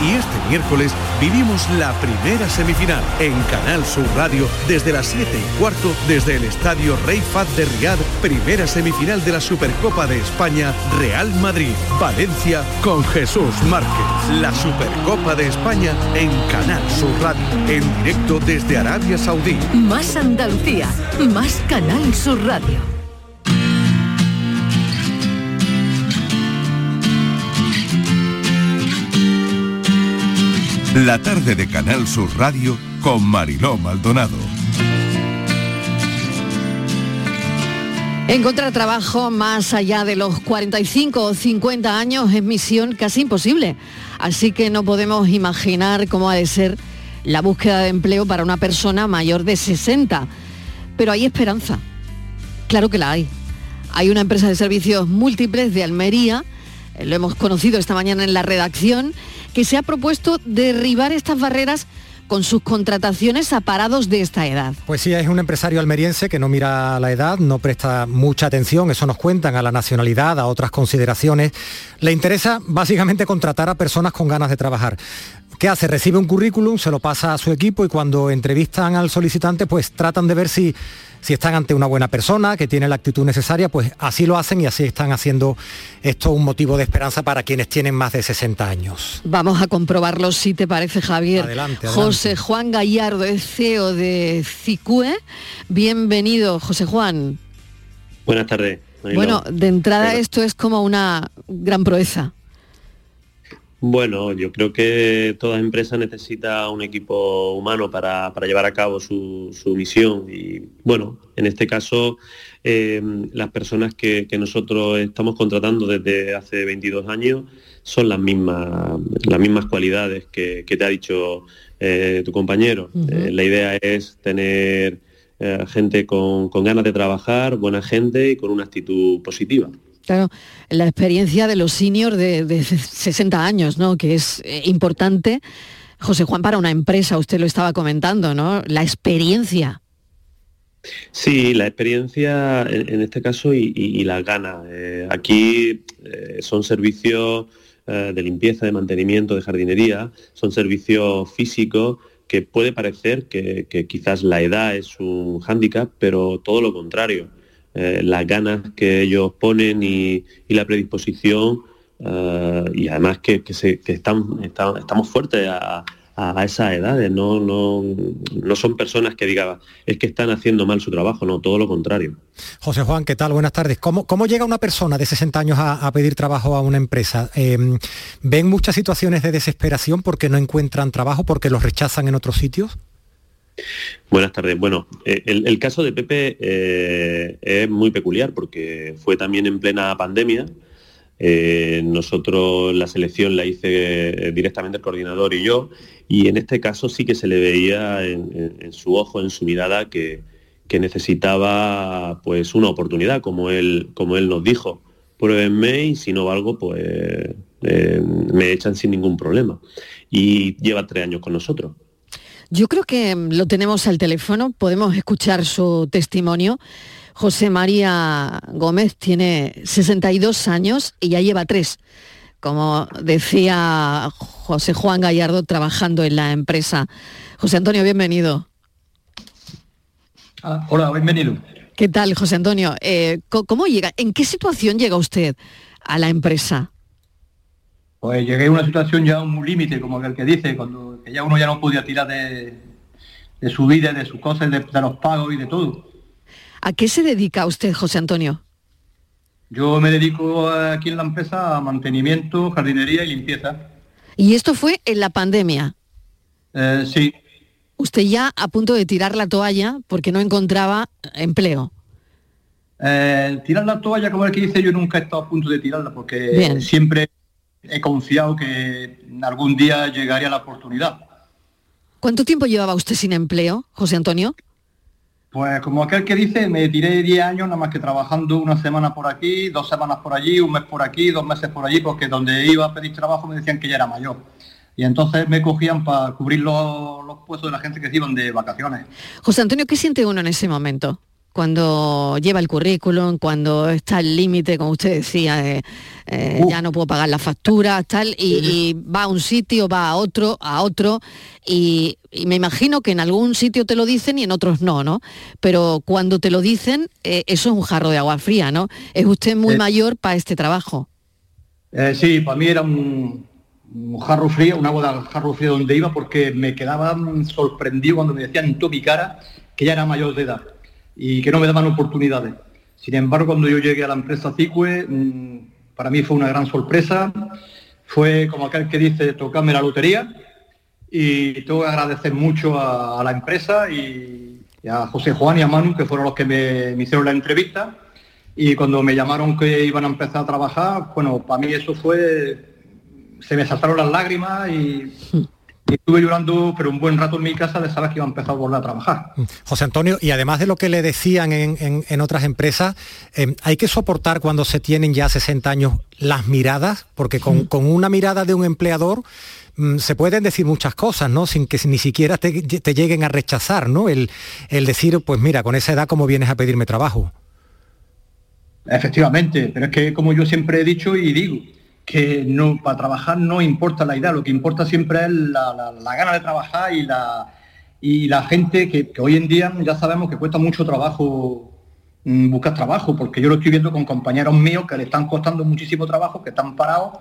[SPEAKER 2] Y este miércoles vivimos la primera semifinal en Canal Sur Radio desde las 7 y cuarto desde el Estadio Rey Fad de Riad, primera semifinal de la Supercopa de España, Real Madrid, Valencia con Jesús Márquez. La Supercopa de España en Canal Sur Radio, en directo desde Arabia Saudí.
[SPEAKER 24] Más Andalucía, más Canal Sur Radio.
[SPEAKER 2] La tarde de Canal Sur Radio con Mariló Maldonado.
[SPEAKER 1] Encontrar trabajo más allá de los 45 o 50 años es misión casi imposible. Así que no podemos imaginar cómo ha de ser la búsqueda de empleo para una persona mayor de 60. Pero hay esperanza. Claro que la hay. Hay una empresa de servicios múltiples de Almería, eh, lo hemos conocido esta mañana en la redacción, que se ha propuesto derribar estas barreras con sus contrataciones a parados de esta edad.
[SPEAKER 16] Pues sí, es un empresario almeriense que no mira la edad, no presta mucha atención, eso nos cuentan, a la nacionalidad, a otras consideraciones. Le interesa básicamente contratar a personas con ganas de trabajar. ¿Qué hace? Recibe un currículum, se lo pasa a su equipo y cuando entrevistan al solicitante, pues tratan de ver si, si están ante una buena persona, que tiene la actitud necesaria, pues así lo hacen y así están haciendo esto un motivo de esperanza para quienes tienen más de 60 años.
[SPEAKER 1] Vamos a comprobarlo si te parece, Javier.
[SPEAKER 16] Adelante,
[SPEAKER 1] José Juan Gallardo es CEO de CICUE. Bienvenido, José Juan.
[SPEAKER 25] Buenas tardes.
[SPEAKER 1] Bueno, de entrada
[SPEAKER 25] Pero-
[SPEAKER 1] esto es como una gran proeza.
[SPEAKER 25] Bueno, yo creo que toda empresa necesita un equipo humano para, para llevar a cabo su, su misión y bueno, en este caso eh, las personas que, que nosotros estamos contratando desde hace 22 años son las mismas, las mismas cualidades que, que te ha dicho eh, tu compañero. Eh, la idea es tener eh, gente con, con ganas de trabajar, buena gente y con una actitud positiva.
[SPEAKER 1] Claro, la experiencia de los seniors de, de 60 años, ¿no? Que es eh, importante. José Juan, para una empresa, usted lo estaba comentando, ¿no? La experiencia.
[SPEAKER 25] Sí, la experiencia en, este caso y, y- y las ganas. Eh, aquí eh, son servicios de limpieza, de mantenimiento, de jardinería, son servicios físicos que puede parecer que, que quizás la edad es un hándicap, pero todo lo contrario. Eh, las ganas que ellos ponen y, la predisposición eh, y además que, que están, estamos fuertes a- a esas edades, no, no, no son personas que digan es que están haciendo mal su trabajo, no, todo lo contrario.
[SPEAKER 16] José Juan, ¿qué tal? Buenas tardes. ¿Cómo, cómo llega una persona de 60 años a, a pedir trabajo a una empresa? Eh, ¿Ven muchas situaciones de desesperación porque no encuentran trabajo, porque los rechazan en otros sitios?
[SPEAKER 25] Buenas tardes. Bueno, eh, el, caso de Pepe eh, es muy peculiar porque fue también en plena pandemia. Eh, nosotros la selección la hice directamente el coordinador y yo, y en este caso sí que se le veía en, su ojo, en su mirada, que, que necesitaba pues una oportunidad, como él, como él nos dijo. Pruébenme y si no valgo, pues me echan sin ningún problema. Y lleva tres años con nosotros.
[SPEAKER 1] Yo creo que mm, lo tenemos al teléfono, podemos escuchar su testimonio. José María Gómez tiene 62 años y ya lleva tres, como decía José Juan Gallardo, trabajando en la empresa. José Antonio, bienvenido.
[SPEAKER 26] Ah, hola, bienvenido.
[SPEAKER 1] ¿Qué tal, José Antonio? Eh, ¿Cómo llega? ¿En qué situación llega usted a la empresa?
[SPEAKER 26] Pues llegué a una situación ya muy límite, como el que dice, cuando que ya uno ya no podía tirar de, de su vida, de sus cosas, de, de los pagos y de todo.
[SPEAKER 1] ¿A qué se dedica usted, José Antonio?
[SPEAKER 26] Yo me dedico aquí en la empresa a mantenimiento, jardinería y limpieza.
[SPEAKER 1] Y esto fue en la pandemia.
[SPEAKER 26] Eh, sí,
[SPEAKER 1] Usted ya a punto de tirar la toalla porque no encontraba empleo.
[SPEAKER 26] Eh, tirar la toalla, como el que dice, yo nunca he estado a punto de tirarla, porque
[SPEAKER 1] Bien.
[SPEAKER 26] siempre he confiado que algún día llegaría la oportunidad.
[SPEAKER 1] ¿Cuánto tiempo llevaba usted sin empleo, José Antonio?
[SPEAKER 26] Pues como aquel que dice, me tiré 10 años nada más que trabajando una semana por aquí, dos semanas por allí, un mes por aquí, dos meses por allí, porque donde iba a pedir trabajo me decían que ya era mayor. Y entonces me cogían para cubrir los, los puestos de la gente que se iban de vacaciones.
[SPEAKER 1] José Antonio, ¿qué siente uno en ese momento? Cuando lleva el currículum, cuando está al límite, como usted decía, de, eh, ya no puedo pagar la factura, tal, y, y va a un sitio, va a otro, a otro, y, y me imagino que en algún sitio te lo dicen y en otros no, ¿no? Pero cuando te lo dicen, eh, eso es un jarro de agua fría, ¿no? Es usted muy
[SPEAKER 26] Eh.
[SPEAKER 1] mayor para este trabajo.
[SPEAKER 26] Sí, para mí era un, un jarro frío, un agua de jarro frío donde iba porque me quedaba sorprendido cuando me decían en toda mi cara que ya era mayor de edad y que no me daban oportunidades. Sin embargo, cuando yo llegué a la empresa CICUE, mm, para mí fue una gran sorpresa. Fue como aquel que dice, tocarme la lotería y tengo que agradecer mucho a, la empresa y, a José Juan y a Manu, que fueron los que me, me hicieron la entrevista. Y cuando me llamaron que iban a empezar a trabajar, bueno, para mí eso fue, se me saltaron las lágrimas y, y estuve llorando, pero un buen rato en mi casa de saber que iba a empezar a volver a trabajar.
[SPEAKER 16] José Antonio, y además de lo que le decían en, en- en otras empresas, eh, hay que soportar cuando se tienen ya 60 años las miradas, porque con, con una mirada de un empleador mm, se pueden decir muchas cosas, ¿no? Sin que ni siquiera te, te lleguen a rechazar, ¿no? El, el decir, pues mira, con esa edad, ¿cómo vienes a pedirme trabajo?
[SPEAKER 26] Efectivamente, pero es que como yo siempre he dicho y digo, que no para trabajar no importa la edad, lo que importa siempre es la, la- la gana de trabajar y la, y la gente que, que hoy en día ya sabemos que cuesta mucho trabajo mm, buscar trabajo, porque yo lo estoy viendo con compañeros míos que le están costando muchísimo trabajo, que están parados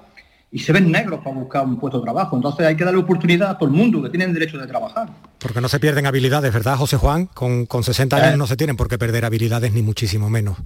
[SPEAKER 26] y se ven negros para buscar un puesto de trabajo. Entonces hay que darle oportunidad a todo el mundo que tienen derecho de trabajar.
[SPEAKER 16] Porque no se pierden habilidades, ¿verdad, José Juan? Con, con 60 años
[SPEAKER 26] Eh.
[SPEAKER 16] no se tienen por qué perder habilidades, ni muchísimo menos.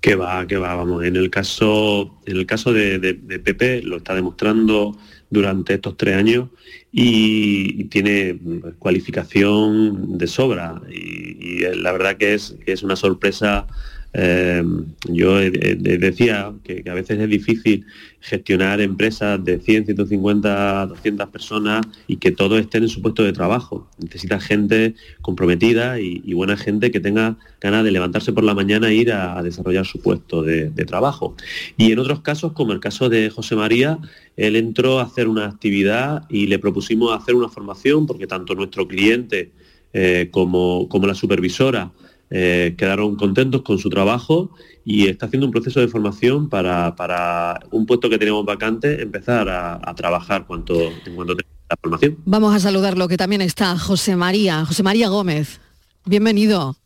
[SPEAKER 25] Que va, que va, vamos. En el caso, en el caso de, de- Pepe lo está demostrando durante estos tres años y, tiene cualificación de sobra. Y, la verdad que es, que es una sorpresa. Eh, yo decía que, a veces es difícil gestionar empresas de 100, 150, 200 personas y que todos estén en su puesto de trabajo. Necesita gente comprometida y, buena gente que tenga ganas de levantarse por la mañana e ir a, desarrollar su puesto de, de trabajo. Y en otros casos, como el caso de José María, él entró a hacer una actividad y le propusimos hacer una formación porque tanto nuestro cliente eh, como, como la supervisora eh, quedaron contentos con su trabajo y está haciendo un proceso de formación para, para un puesto que tenemos vacante, empezar a, a trabajar cuanto, en cuanto la formación.
[SPEAKER 1] Vamos a saludarlo, que también está José María, José María Gómez. Bienvenido.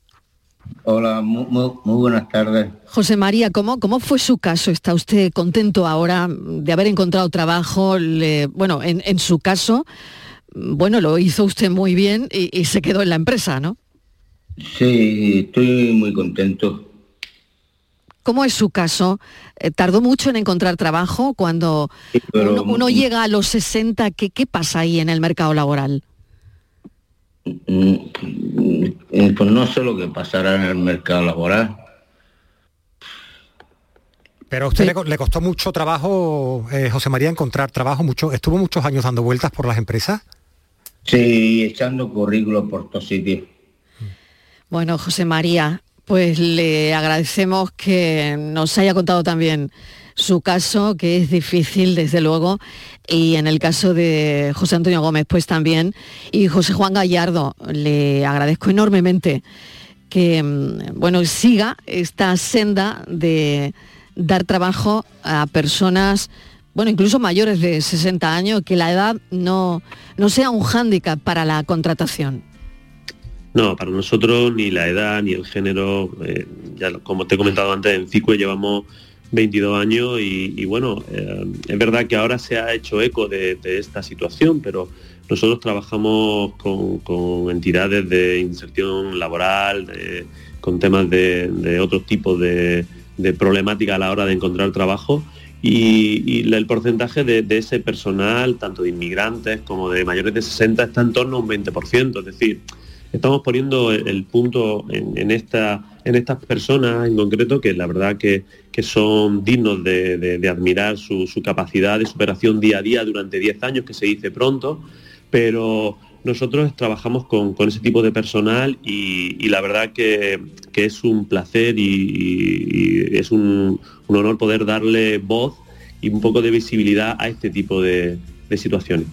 [SPEAKER 27] Hola, muy, muy- muy buenas tardes.
[SPEAKER 1] José María, ¿cómo, ¿cómo fue su caso? ¿Está usted contento ahora de haber encontrado trabajo? Le- bueno, en, en su caso, bueno, lo hizo usted muy bien y, y se quedó en la empresa, ¿no?
[SPEAKER 27] Sí, estoy muy contento.
[SPEAKER 1] ¿Cómo es su caso? Eh, ¿Tardó mucho en encontrar trabajo cuando
[SPEAKER 27] pero-
[SPEAKER 1] uno, uno llega a los 60? ¿qué, ¿Qué pasa ahí en el mercado laboral?
[SPEAKER 27] Mm, mm, Pues no sé lo que pasará en el mercado laboral.
[SPEAKER 16] Pero a usted le costó mucho trabajo, eh, José María, encontrar trabajo, mucho, estuvo muchos años dando vueltas por las empresas.
[SPEAKER 27] Sí, echando currículos por todos sitios.
[SPEAKER 1] Bueno, José María, pues le agradecemos que nos haya contado también su caso, que es difícil, desde luego, y en el caso de José Antonio Gómez, pues también, y José Juan Gallardo, le agradezco enormemente que, mm, bueno, siga esta senda de dar trabajo a personas, bueno, incluso mayores de 60 años, que la edad no, no sea un hándicap para la contratación.
[SPEAKER 25] No, para nosotros ni la edad ni el género, eh, ya como te he comentado antes, en CICUE llevamos 22 años y, bueno, eh, es verdad que ahora se ha hecho eco de, esta situación, pero nosotros trabajamos con, entidades de inserción laboral, con temas de, de otros tipos de, problemática a la hora de encontrar trabajo y, el porcentaje de, de ese personal, tanto de inmigrantes como de mayores de 60, está en torno a un 20%, es decir, estamos poniendo el, punto en, en esta, en estas personas en concreto que la verdad que, son dignos de, admirar su, capacidad de superación día a día durante 10 años, que se dice pronto, pero nosotros trabajamos con, ese tipo de personal y, la verdad que, es un placer y, es un, honor poder darle voz y un poco de visibilidad a este tipo de situaciones.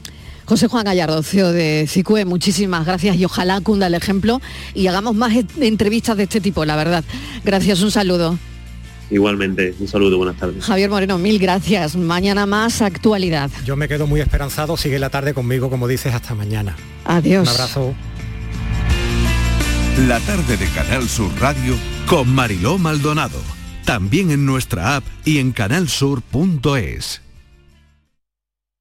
[SPEAKER 1] José Juan Gallardo, CEO de CICUE, muchísimas gracias y ojalá cunda el ejemplo y hagamos más e- entrevistas de este tipo, la verdad. Gracias, un saludo.
[SPEAKER 25] Igualmente, un saludo, buenas tardes.
[SPEAKER 1] Javier Moreno, mil gracias. Mañana más actualidad.
[SPEAKER 16] Yo me quedo muy esperanzado, sigue la tarde conmigo, como dices, hasta mañana.
[SPEAKER 1] Adiós.
[SPEAKER 16] Un abrazo.
[SPEAKER 2] La tarde de Canal Sur Radio con Mariló Maldonado. También en nuestra app y en canalsur.es.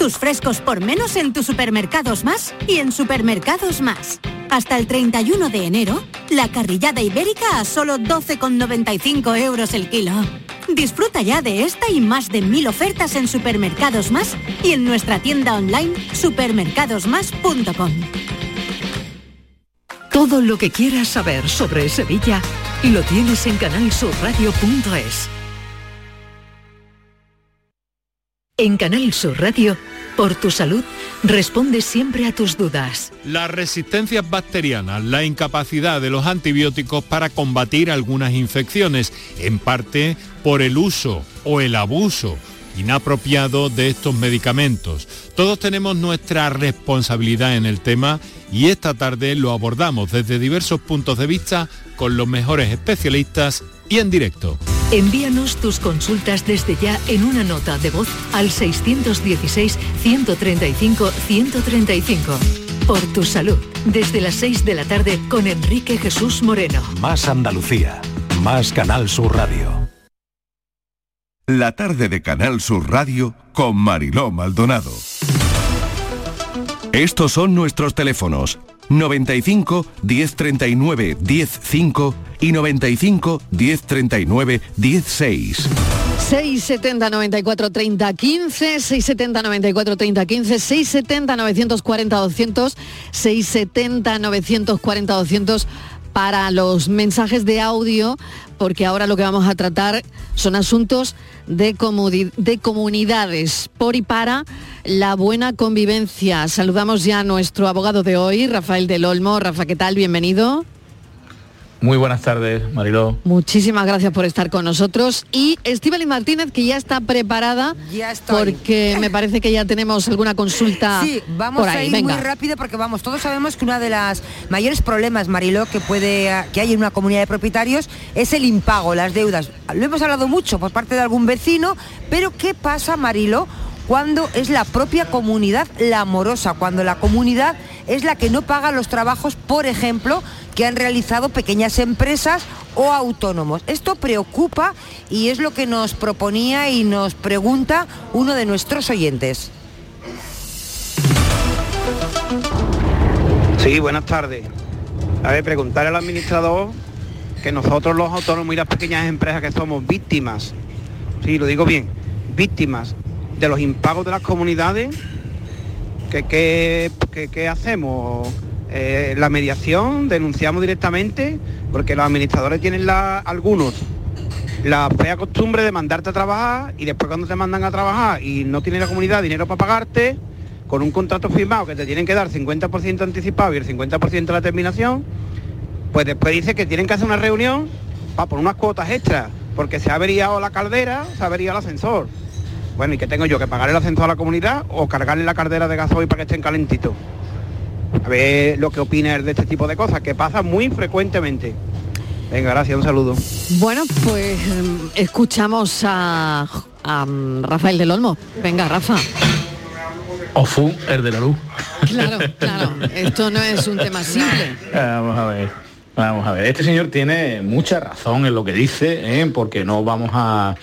[SPEAKER 28] Tus frescos por menos en tus supermercados más y en supermercados más. Hasta el 31 de enero, la carrillada ibérica a solo 12,95 euros el kilo. Disfruta ya de esta y más de mil ofertas en supermercados más y en nuestra tienda online supermercadosmás.com.
[SPEAKER 24] Todo lo que quieras saber sobre Sevilla lo tienes en canalsurradio.es. En Canal Sur Radio, por tu salud, responde siempre a tus dudas.
[SPEAKER 29] Las resistencias bacterianas, la incapacidad de los antibióticos para combatir algunas infecciones, en parte por el uso o el abuso inapropiado de estos medicamentos. Todos tenemos nuestra responsabilidad en el tema y esta tarde lo abordamos desde diversos puntos de vista con los mejores especialistas y en directo.
[SPEAKER 24] Envíanos tus consultas desde ya en una nota de voz al 616-135-135. Por tu salud, desde las 6 de la tarde con Enrique Jesús Moreno.
[SPEAKER 2] Más Andalucía. Más Canal Sur Radio. La tarde de Canal Sur Radio con Mariló Maldonado. Estos son nuestros teléfonos 95 1039 105 y 95 1039 16.
[SPEAKER 1] 670 94 30 15, 670 94 30 15, 670 940 200, 670 940 200 para los mensajes de audio, porque ahora lo que vamos a tratar son asuntos de, de comunidades por y para la buena convivencia. Saludamos ya a nuestro abogado de hoy, Rafael del Olmo. Rafa, ¿qué tal? Bienvenido.
[SPEAKER 30] Muy buenas tardes, Mariló.
[SPEAKER 1] Muchísimas gracias por estar con nosotros. Y Estíbaliz Martínez, que ya está preparada, porque me parece que ya tenemos alguna consulta
[SPEAKER 31] Sí, vamos
[SPEAKER 1] por ahí.
[SPEAKER 31] a ir
[SPEAKER 1] Venga.
[SPEAKER 31] muy rápido porque vamos, todos sabemos que uno de los mayores problemas, Mariló, que puede que hay en una comunidad de propietarios es el impago, las deudas. Lo hemos hablado mucho por parte de algún vecino, pero ¿qué pasa, Mariló? Cuando es la propia comunidad la morosa, cuando la comunidad es la que no paga los trabajos, por ejemplo, que han realizado pequeñas empresas o autónomos. Esto preocupa y es lo que nos proponía y nos pregunta uno de nuestros oyentes.
[SPEAKER 32] Sí, buenas tardes. A ver, preguntar al administrador que nosotros los autónomos y las pequeñas empresas que somos víctimas, sí, lo digo bien, víctimas de los impagos de las comunidades, qué hacemos? Eh, la mediación, denunciamos directamente, porque los administradores tienen la, algunos la fea costumbre de mandarte a trabajar y después cuando te mandan a trabajar y no tiene la comunidad dinero para pagarte, con un contrato firmado que te tienen que dar 50% anticipado y el 50% de la terminación, pues después dice que tienen que hacer una reunión para por unas cuotas extras, porque se ha averiado la caldera, se ha el ascensor. Bueno, ¿y qué tengo yo? ¿Que pagar el ascensor a la comunidad o cargarle la caldera de gasoil para que estén calentitos? A ver lo que opinas de este tipo de cosas, que pasa muy frecuentemente. Venga, gracias, un saludo.
[SPEAKER 1] Bueno, pues mm, escuchamos a, a, mm, Rafael del Olmo. Venga, Rafa.
[SPEAKER 30] Ofu, el de la luz.
[SPEAKER 1] Claro, claro. Esto no es un tema simple.
[SPEAKER 30] Eh, Vamos a ver. Vamos a ver, este señor tiene mucha razón en lo que dice, ¿eh? porque no vamos a,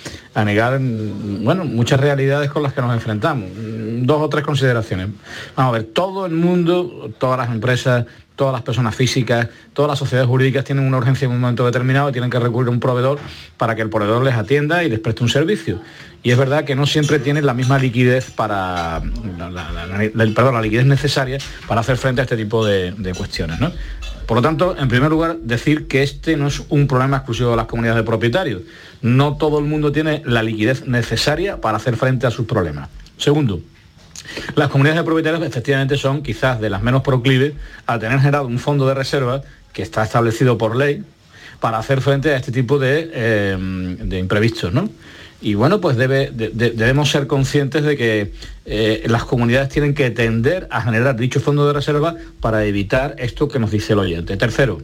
[SPEAKER 30] negar mm, bueno, muchas realidades con las que nos enfrentamos. Mm, Dos o tres consideraciones. Vamos a ver, todo el mundo, todas las empresas, todas las personas físicas, todas las sociedades jurídicas tienen una urgencia en un momento determinado y tienen que recurrir a un proveedor para que el proveedor les atienda y les preste un servicio. Y es verdad que no siempre tienen la misma liquidez para perdón, la liquidez necesaria para hacer frente a este tipo de, de cuestiones. ¿no? Por lo tanto, en primer lugar, decir que este no es un problema exclusivo de las comunidades de propietarios. No todo el mundo tiene la liquidez necesaria para hacer frente a sus problemas. Segundo, las comunidades de propietarios efectivamente son quizás de las menos proclives a tener generado un fondo de reserva que está establecido por ley para hacer frente a este tipo de, eh, de imprevistos, ¿no? Y bueno, pues debe- de- de- debemos ser conscientes de que eh, las comunidades tienen que tender a generar dicho fondo de reserva para evitar esto que nos dice el oyente. Tercero,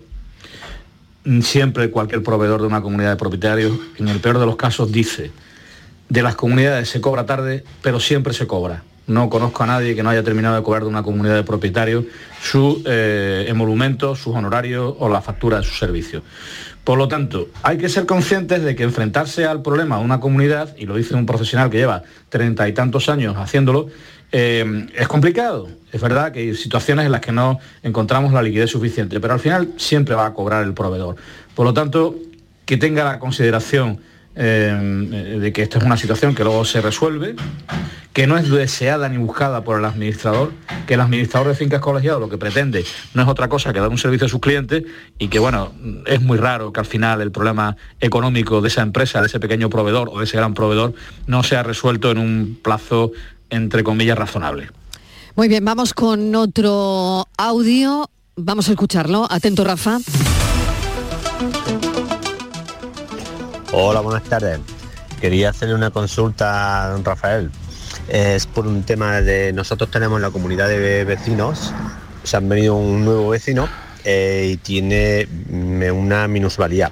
[SPEAKER 30] mm, siempre cualquier proveedor de una comunidad de propietarios, en el peor de los casos, dice, de las comunidades se cobra tarde, pero siempre se cobra. No conozco a nadie que no haya terminado de cobrar de una comunidad de propietarios su eh, emolumento, sus honorarios o la factura de sus servicios. Por lo tanto, hay que ser conscientes de que enfrentarse al problema de una comunidad, y lo dice un profesional que lleva treinta y tantos años haciéndolo, eh, es complicado. Es verdad que hay situaciones en las que no encontramos la liquidez suficiente, pero al final siempre va a cobrar el proveedor. Por lo tanto, que tenga la consideración eh, de que esto es una situación que luego se resuelve, que no es deseada ni buscada por el administrador, que el administrador de fincas colegiados lo que pretende no es otra cosa que dar un servicio a sus clientes y que bueno, es muy raro que al final el problema económico de esa empresa, de ese pequeño proveedor o de ese gran proveedor no sea resuelto en un plazo entre comillas razonable.
[SPEAKER 1] Muy bien, vamos con otro audio. Vamos a escucharlo. Atento, Rafa.
[SPEAKER 33] Hola, buenas tardes. Quería hacerle una consulta a don Rafael. Es por un tema de nosotros tenemos la comunidad de vecinos, se han venido un nuevo vecino eh, y tiene mm, una minusvalía,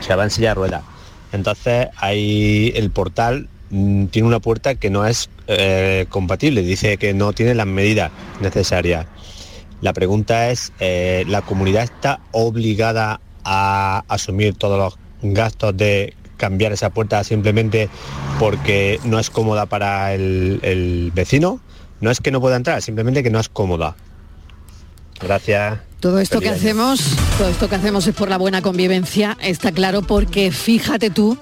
[SPEAKER 33] o sea, va en silla de ruedas. Entonces ahí el portal mm, tiene una puerta que no es eh, compatible, dice que no tiene las medidas necesarias. La pregunta es, eh, ¿la comunidad está obligada a asumir todos los gastos de cambiar esa puerta simplemente porque no es cómoda para el, el vecino? No es que no pueda entrar, simplemente que no es cómoda. Gracias.
[SPEAKER 1] Todo esto que hacemos, todo esto que hacemos es por la buena convivencia, está claro, porque fíjate tú,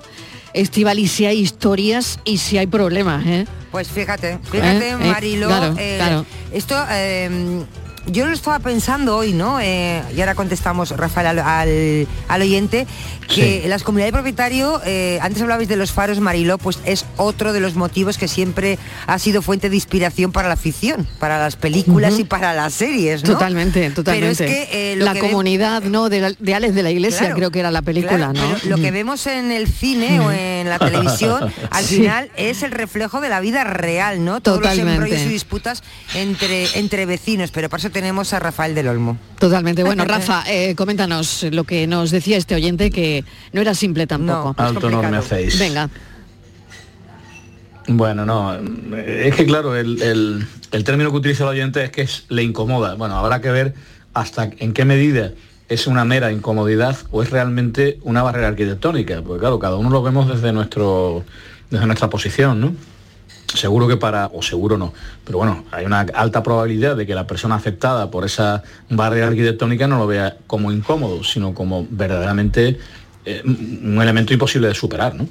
[SPEAKER 1] Estivali, si hay historias y si hay problemas, ¿eh?
[SPEAKER 31] Pues fíjate, fíjate,
[SPEAKER 1] ¿Eh? ¿Eh?
[SPEAKER 31] Marilo,
[SPEAKER 1] Claro,
[SPEAKER 31] eh,
[SPEAKER 1] claro.
[SPEAKER 31] esto eh, yo lo estaba pensando hoy, ¿no? Eh, y ahora contestamos, Rafael, al, al- al oyente, que
[SPEAKER 33] Sí.
[SPEAKER 31] las comunidades de propietarios, eh, antes hablabais de los faros, Marilo, pues es otro de los motivos que siempre ha sido fuente de inspiración para la ficción, para las películas y para las series, ¿no?
[SPEAKER 1] Totalmente, totalmente.
[SPEAKER 31] Pero es que eh, lo
[SPEAKER 1] la
[SPEAKER 31] que ve-
[SPEAKER 1] comunidad, ¿no? De, la- de Alex de la Iglesia,
[SPEAKER 31] Claro,
[SPEAKER 1] creo que era la película,
[SPEAKER 31] Claro,
[SPEAKER 1] ¿no?
[SPEAKER 31] pero lo que vemos en el cine o en la televisión, al
[SPEAKER 1] Sí.
[SPEAKER 31] final es el reflejo de la vida real, ¿no? Todos
[SPEAKER 1] Totalmente.
[SPEAKER 31] los embrollos y disputas entre, entre vecinos, pero para eso tenemos a Rafael del Olmo.
[SPEAKER 1] Totalmente. Bueno, Rafa, eh, coméntanos lo que nos decía este oyente, que no era simple tampoco.
[SPEAKER 30] Alto honor me hacéis.
[SPEAKER 1] Venga.
[SPEAKER 30] Bueno, no, es que claro, el, el- el término que utiliza el oyente es que es, le incomoda. Bueno, habrá que ver hasta en qué medida es una mera incomodidad o es realmente una barrera arquitectónica, porque claro, cada uno lo vemos desde nuestro desde nuestra posición, ¿no? Seguro que para, o seguro no, pero bueno, hay una alta probabilidad de que la persona afectada por esa barrera arquitectónica no lo vea como incómodo, sino como verdaderamente eh, un elemento imposible de superar, ¿no?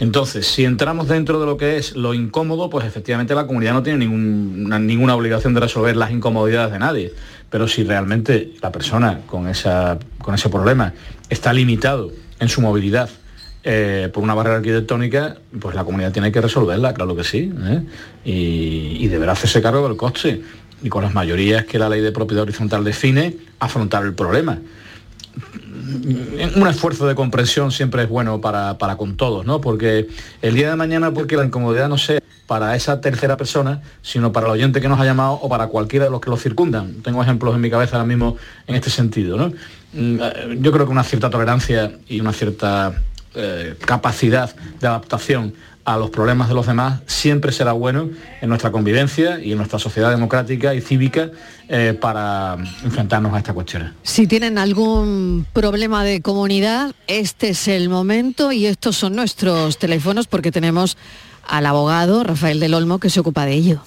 [SPEAKER 30] Entonces, si entramos dentro de lo que es lo incómodo, pues efectivamente la comunidad no tiene ningún- una- ninguna obligación de resolver las incomodidades de nadie. Pero si realmente la persona con, esa, con ese problema está limitado en su movilidad eh, por una barrera arquitectónica, pues la comunidad tiene que resolverla, claro que sí. ¿eh? Y, deberá hacerse cargo del coste. Y con las mayorías que la ley de propiedad horizontal define, afrontar el problema un esfuerzo de comprensión siempre es bueno para, para con todos, ¿no? Porque el día de mañana, porque la incomodidad no sea para esa tercera persona, sino para el oyente que nos ha llamado o para cualquiera de los que lo circundan. Tengo ejemplos en mi cabeza ahora mismo en este sentido, ¿no? Mm, eh, Yo creo que una cierta tolerancia y una cierta eh, capacidad de adaptación a los problemas de los demás siempre será bueno en nuestra convivencia y en nuestra sociedad democrática y cívica eh, para enfrentarnos a esta cuestión.
[SPEAKER 1] Si tienen algún problema de comunidad, este es el momento y estos son nuestros teléfonos porque tenemos al abogado Rafael del Olmo que se ocupa de ello.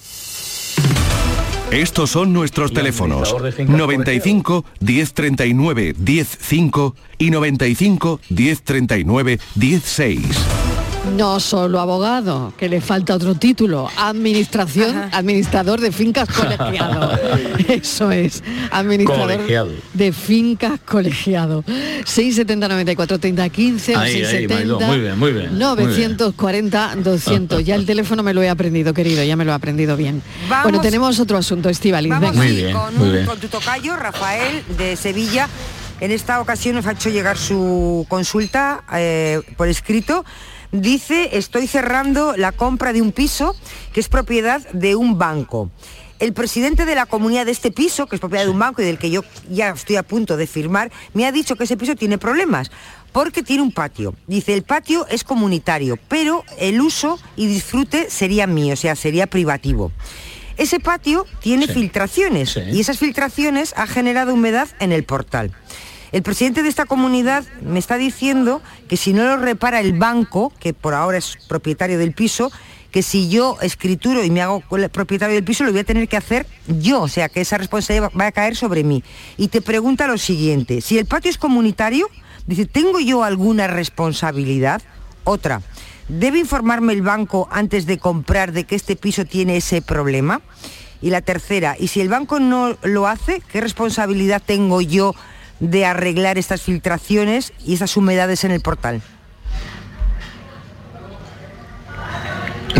[SPEAKER 2] Estos son nuestros teléfonos 95 1039 105 y 95 1039 16.
[SPEAKER 1] No solo abogado, que le falta otro título, administración, administrador de fincas colegiado. Eso es, administrador
[SPEAKER 30] Colegiado.
[SPEAKER 1] de fincas colegiado. 670 94 30 15 o
[SPEAKER 30] Ahí, ahí,
[SPEAKER 1] 670
[SPEAKER 30] Mariló, muy bien, muy bien, muy bien.
[SPEAKER 1] 940 200. Ya el teléfono me lo he aprendido, querido, ya me lo he aprendido bien.
[SPEAKER 31] Vamos-
[SPEAKER 1] bueno, tenemos otro asunto, Estivaliz.
[SPEAKER 31] Vamos con, un- con tu tocayo, Rafael, de Sevilla. En esta ocasión nos ha hecho llegar su consulta eh, por escrito. Dice, estoy cerrando la compra de un piso que es propiedad de un banco. El presidente de la comunidad de este piso, que es propiedad de un banco y del que yo ya estoy a punto de firmar, me ha dicho que ese piso tiene problemas porque tiene un patio. Dice, el patio es comunitario, pero el uso y disfrute sería mío, o sea, sería privativo. Ese patio tiene filtraciones y esas filtraciones ha generado humedad en el portal. El presidente de esta comunidad me está diciendo que si no lo repara el banco, que por ahora es propietario del piso, que si yo escrituro y me hago propietario del piso, lo voy a tener que hacer yo, o sea que esa responsabilidad va a caer sobre mí. Y te pregunta lo siguiente, si el patio es comunitario, dice, ¿tengo yo alguna responsabilidad? Otra, ¿debe informarme el banco antes de comprar de que este piso tiene ese problema? Y la tercera, ¿y si el banco no lo hace, qué responsabilidad tengo yo de arreglar estas filtraciones y esas humedades en el portal?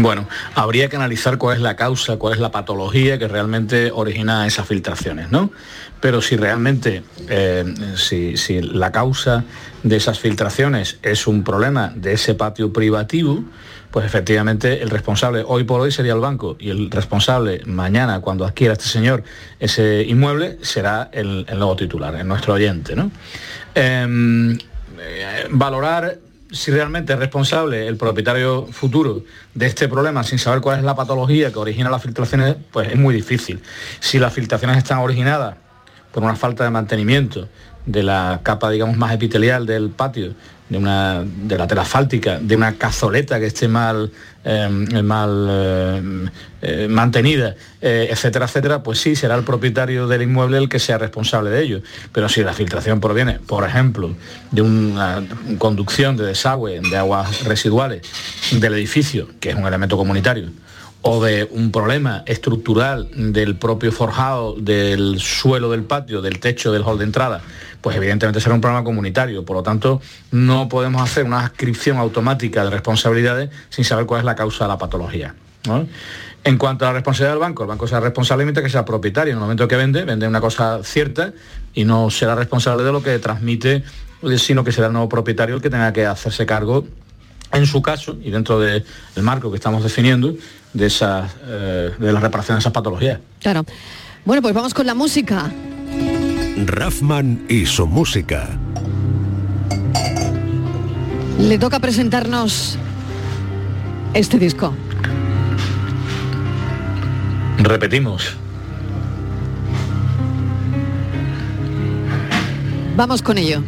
[SPEAKER 30] Bueno, habría que analizar cuál es la causa, cuál es la patología que realmente origina esas filtraciones, ¿no? Pero si realmente, eh, si, si la causa de esas filtraciones es un problema de ese patio privativo, pues efectivamente el responsable hoy por hoy sería el banco y el responsable mañana cuando adquiera este señor ese inmueble será el, nuevo titular, el nuestro oyente, ¿no? Em, eh, valorar si realmente es responsable el propietario futuro de este problema sin saber cuál es la patología que origina las filtraciones, pues es muy difícil. Si las filtraciones están originadas por una falta de mantenimiento de la capa, digamos, más epitelial del patio, de, una, de la tela asfáltica, de una cazoleta que esté mal, eh, mal eh, eh, mantenida, eh, etcétera, etcétera, pues sí, será el propietario del inmueble el que sea responsable de ello. Pero si la filtración proviene, por ejemplo, de una conducción de desagüe de aguas residuales del edificio, que es un elemento comunitario, o de un problema estructural del propio forjado del suelo del patio, del techo del hall de entrada, pues evidentemente será un problema comunitario. Por lo tanto, no podemos hacer una adscripción automática de responsabilidades sin saber cuál es la causa de la patología. En cuanto a la responsabilidad del banco, el banco será responsable mientras que sea propietario. En el momento que vende, vende una cosa cierta y no será responsable de lo que transmite, sino que será el nuevo propietario el que tenga que hacerse cargo en su caso y dentro del marco que estamos definiendo de, esas, eh, de la reparación de esas patologías.
[SPEAKER 1] Claro. Bueno, pues vamos con la música.
[SPEAKER 2] Raffman y su música.
[SPEAKER 1] Le toca presentarnos este disco.
[SPEAKER 30] Repetimos.
[SPEAKER 1] Vamos con ello.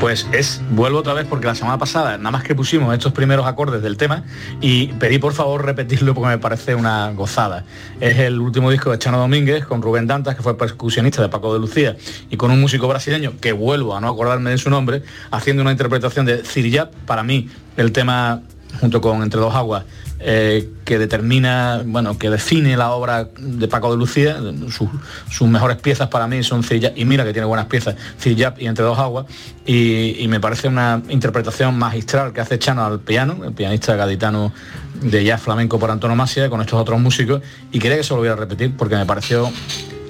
[SPEAKER 30] Pues es, vuelvo otra vez porque la semana pasada nada más que pusimos estos primeros acordes del tema y pedí por favor repetirlo porque me parece una gozada. Es el último disco de Chano Domínguez con Rubén Dantas, que fue percusionista de Paco de Lucía, y con un músico brasileño que vuelvo a no acordarme de su nombre, haciendo una interpretación de Cirillat, para mí el tema junto con Entre dos aguas, eh, que determina, bueno, que define la obra de Paco de Lucía, sus, mejores piezas para mí son Cirillat, y mira que tiene buenas piezas, Cirillat y Entre dos aguas, y, me parece una interpretación magistral que hace Chano al piano, el pianista gaditano de jazz flamenco por antonomasia, con estos otros músicos, y quería que se lo volviera a repetir porque me pareció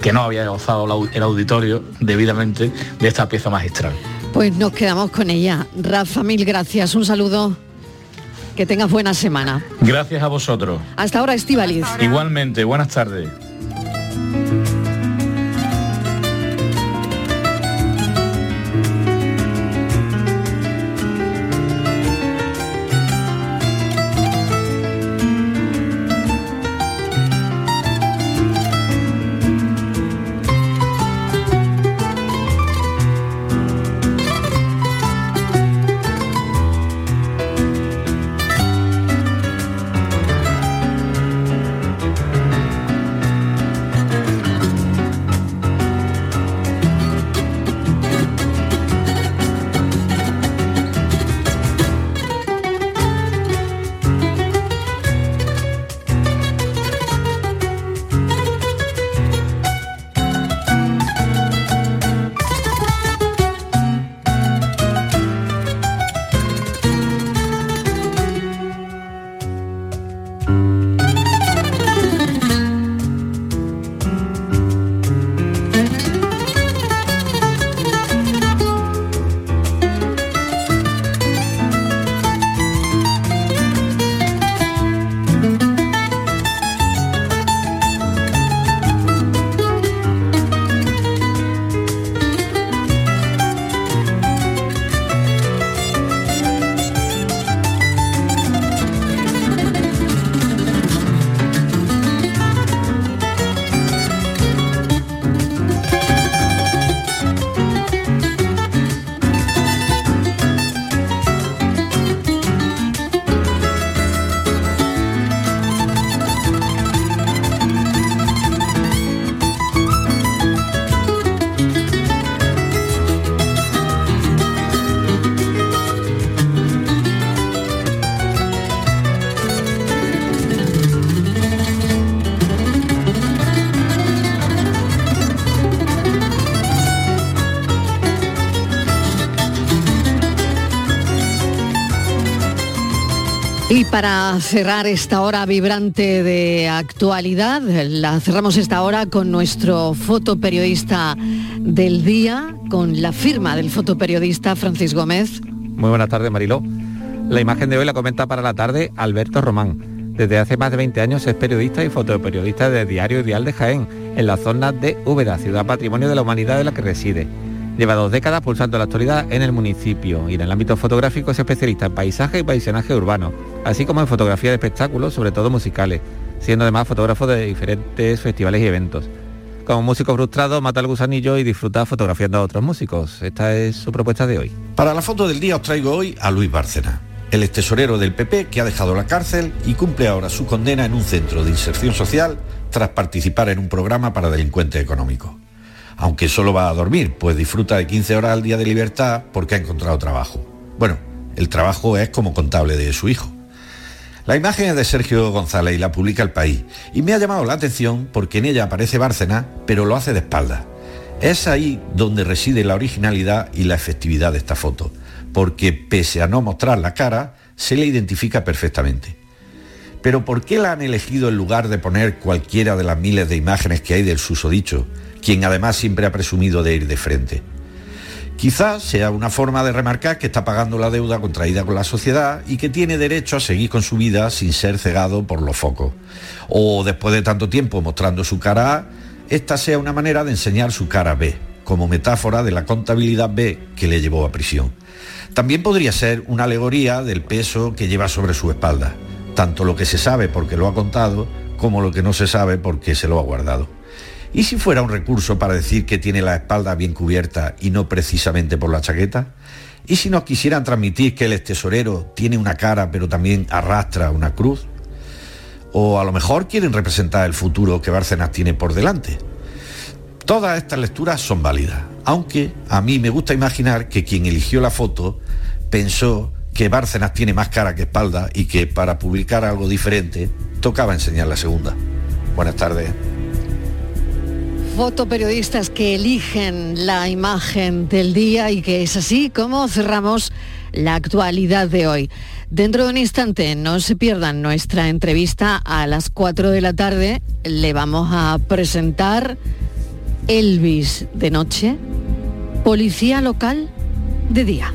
[SPEAKER 30] que no había gozado el auditorio debidamente de esta pieza magistral.
[SPEAKER 1] Pues nos quedamos con ella. Rafa, mil gracias. Un saludo. Que tengas buena semana.
[SPEAKER 30] Gracias a vosotros.
[SPEAKER 1] Hasta ahora, Estivaliz.
[SPEAKER 30] Igualmente, buenas tardes.
[SPEAKER 1] Para cerrar esta hora vibrante de actualidad, la cerramos esta hora con nuestro fotoperiodista del día, con la firma del fotoperiodista Francis Gómez.
[SPEAKER 34] Muy buenas tardes, Mariló. La imagen de hoy la comenta para la tarde Alberto Román. Desde hace más de 20 años es periodista y fotoperiodista de Diario Ideal de Jaén, en la zona de Úbeda, ciudad patrimonio de la humanidad de la que reside. Lleva dos décadas pulsando la actualidad en el municipio y en el ámbito fotográfico es especialista en paisaje y paisaje urbano, así como en fotografía de espectáculos, sobre todo musicales, siendo además fotógrafo de diferentes festivales y eventos. Como músico frustrado, mata el gusanillo y disfruta fotografiando a otros músicos. Esta es su propuesta de hoy.
[SPEAKER 35] Para la foto del día os traigo hoy a Luis Bárcena, el extesorero del PP que ha dejado la cárcel y cumple ahora su condena en un centro de inserción social tras participar en un programa para delincuentes económicos aunque solo va a dormir, pues disfruta de 15 horas al día de libertad porque ha encontrado trabajo. Bueno, el trabajo es como contable de su hijo. La imagen es de Sergio González y la publica El País, y me ha llamado la atención porque en ella aparece Bárcena, pero lo hace de espaldas. Es ahí donde reside la originalidad y la efectividad de esta foto, porque pese a no mostrar la cara, se le identifica perfectamente. Pero ¿por qué la han elegido en lugar de poner cualquiera de las miles de imágenes que hay del susodicho, quien además siempre ha presumido de ir de frente. Quizás sea una forma de remarcar que está pagando la deuda contraída con la sociedad y que tiene derecho a seguir con su vida sin ser cegado por los focos. O después de tanto tiempo mostrando su cara A, esta sea una manera de enseñar su cara B, como metáfora de la contabilidad B que le llevó a prisión. También podría ser una alegoría del peso que lleva sobre su espalda, tanto lo que se sabe porque lo ha contado como lo que no se sabe porque se lo ha guardado. ¿Y si fuera un recurso para decir que tiene la espalda bien cubierta y no precisamente por la chaqueta? ¿Y si nos quisieran transmitir que el tesorero tiene una cara pero también arrastra una cruz? ¿O a lo mejor quieren representar el futuro que Bárcenas tiene por delante? Todas estas lecturas son válidas, aunque a mí me gusta imaginar que quien eligió la foto pensó que Bárcenas tiene más cara que espalda y que para publicar algo diferente tocaba enseñar la segunda. Buenas tardes
[SPEAKER 1] fotoperiodistas que eligen la imagen del día y que es así como cerramos la actualidad de hoy. Dentro de un instante, no se pierdan nuestra entrevista a las 4 de la tarde. Le vamos a presentar Elvis de noche, policía local de día.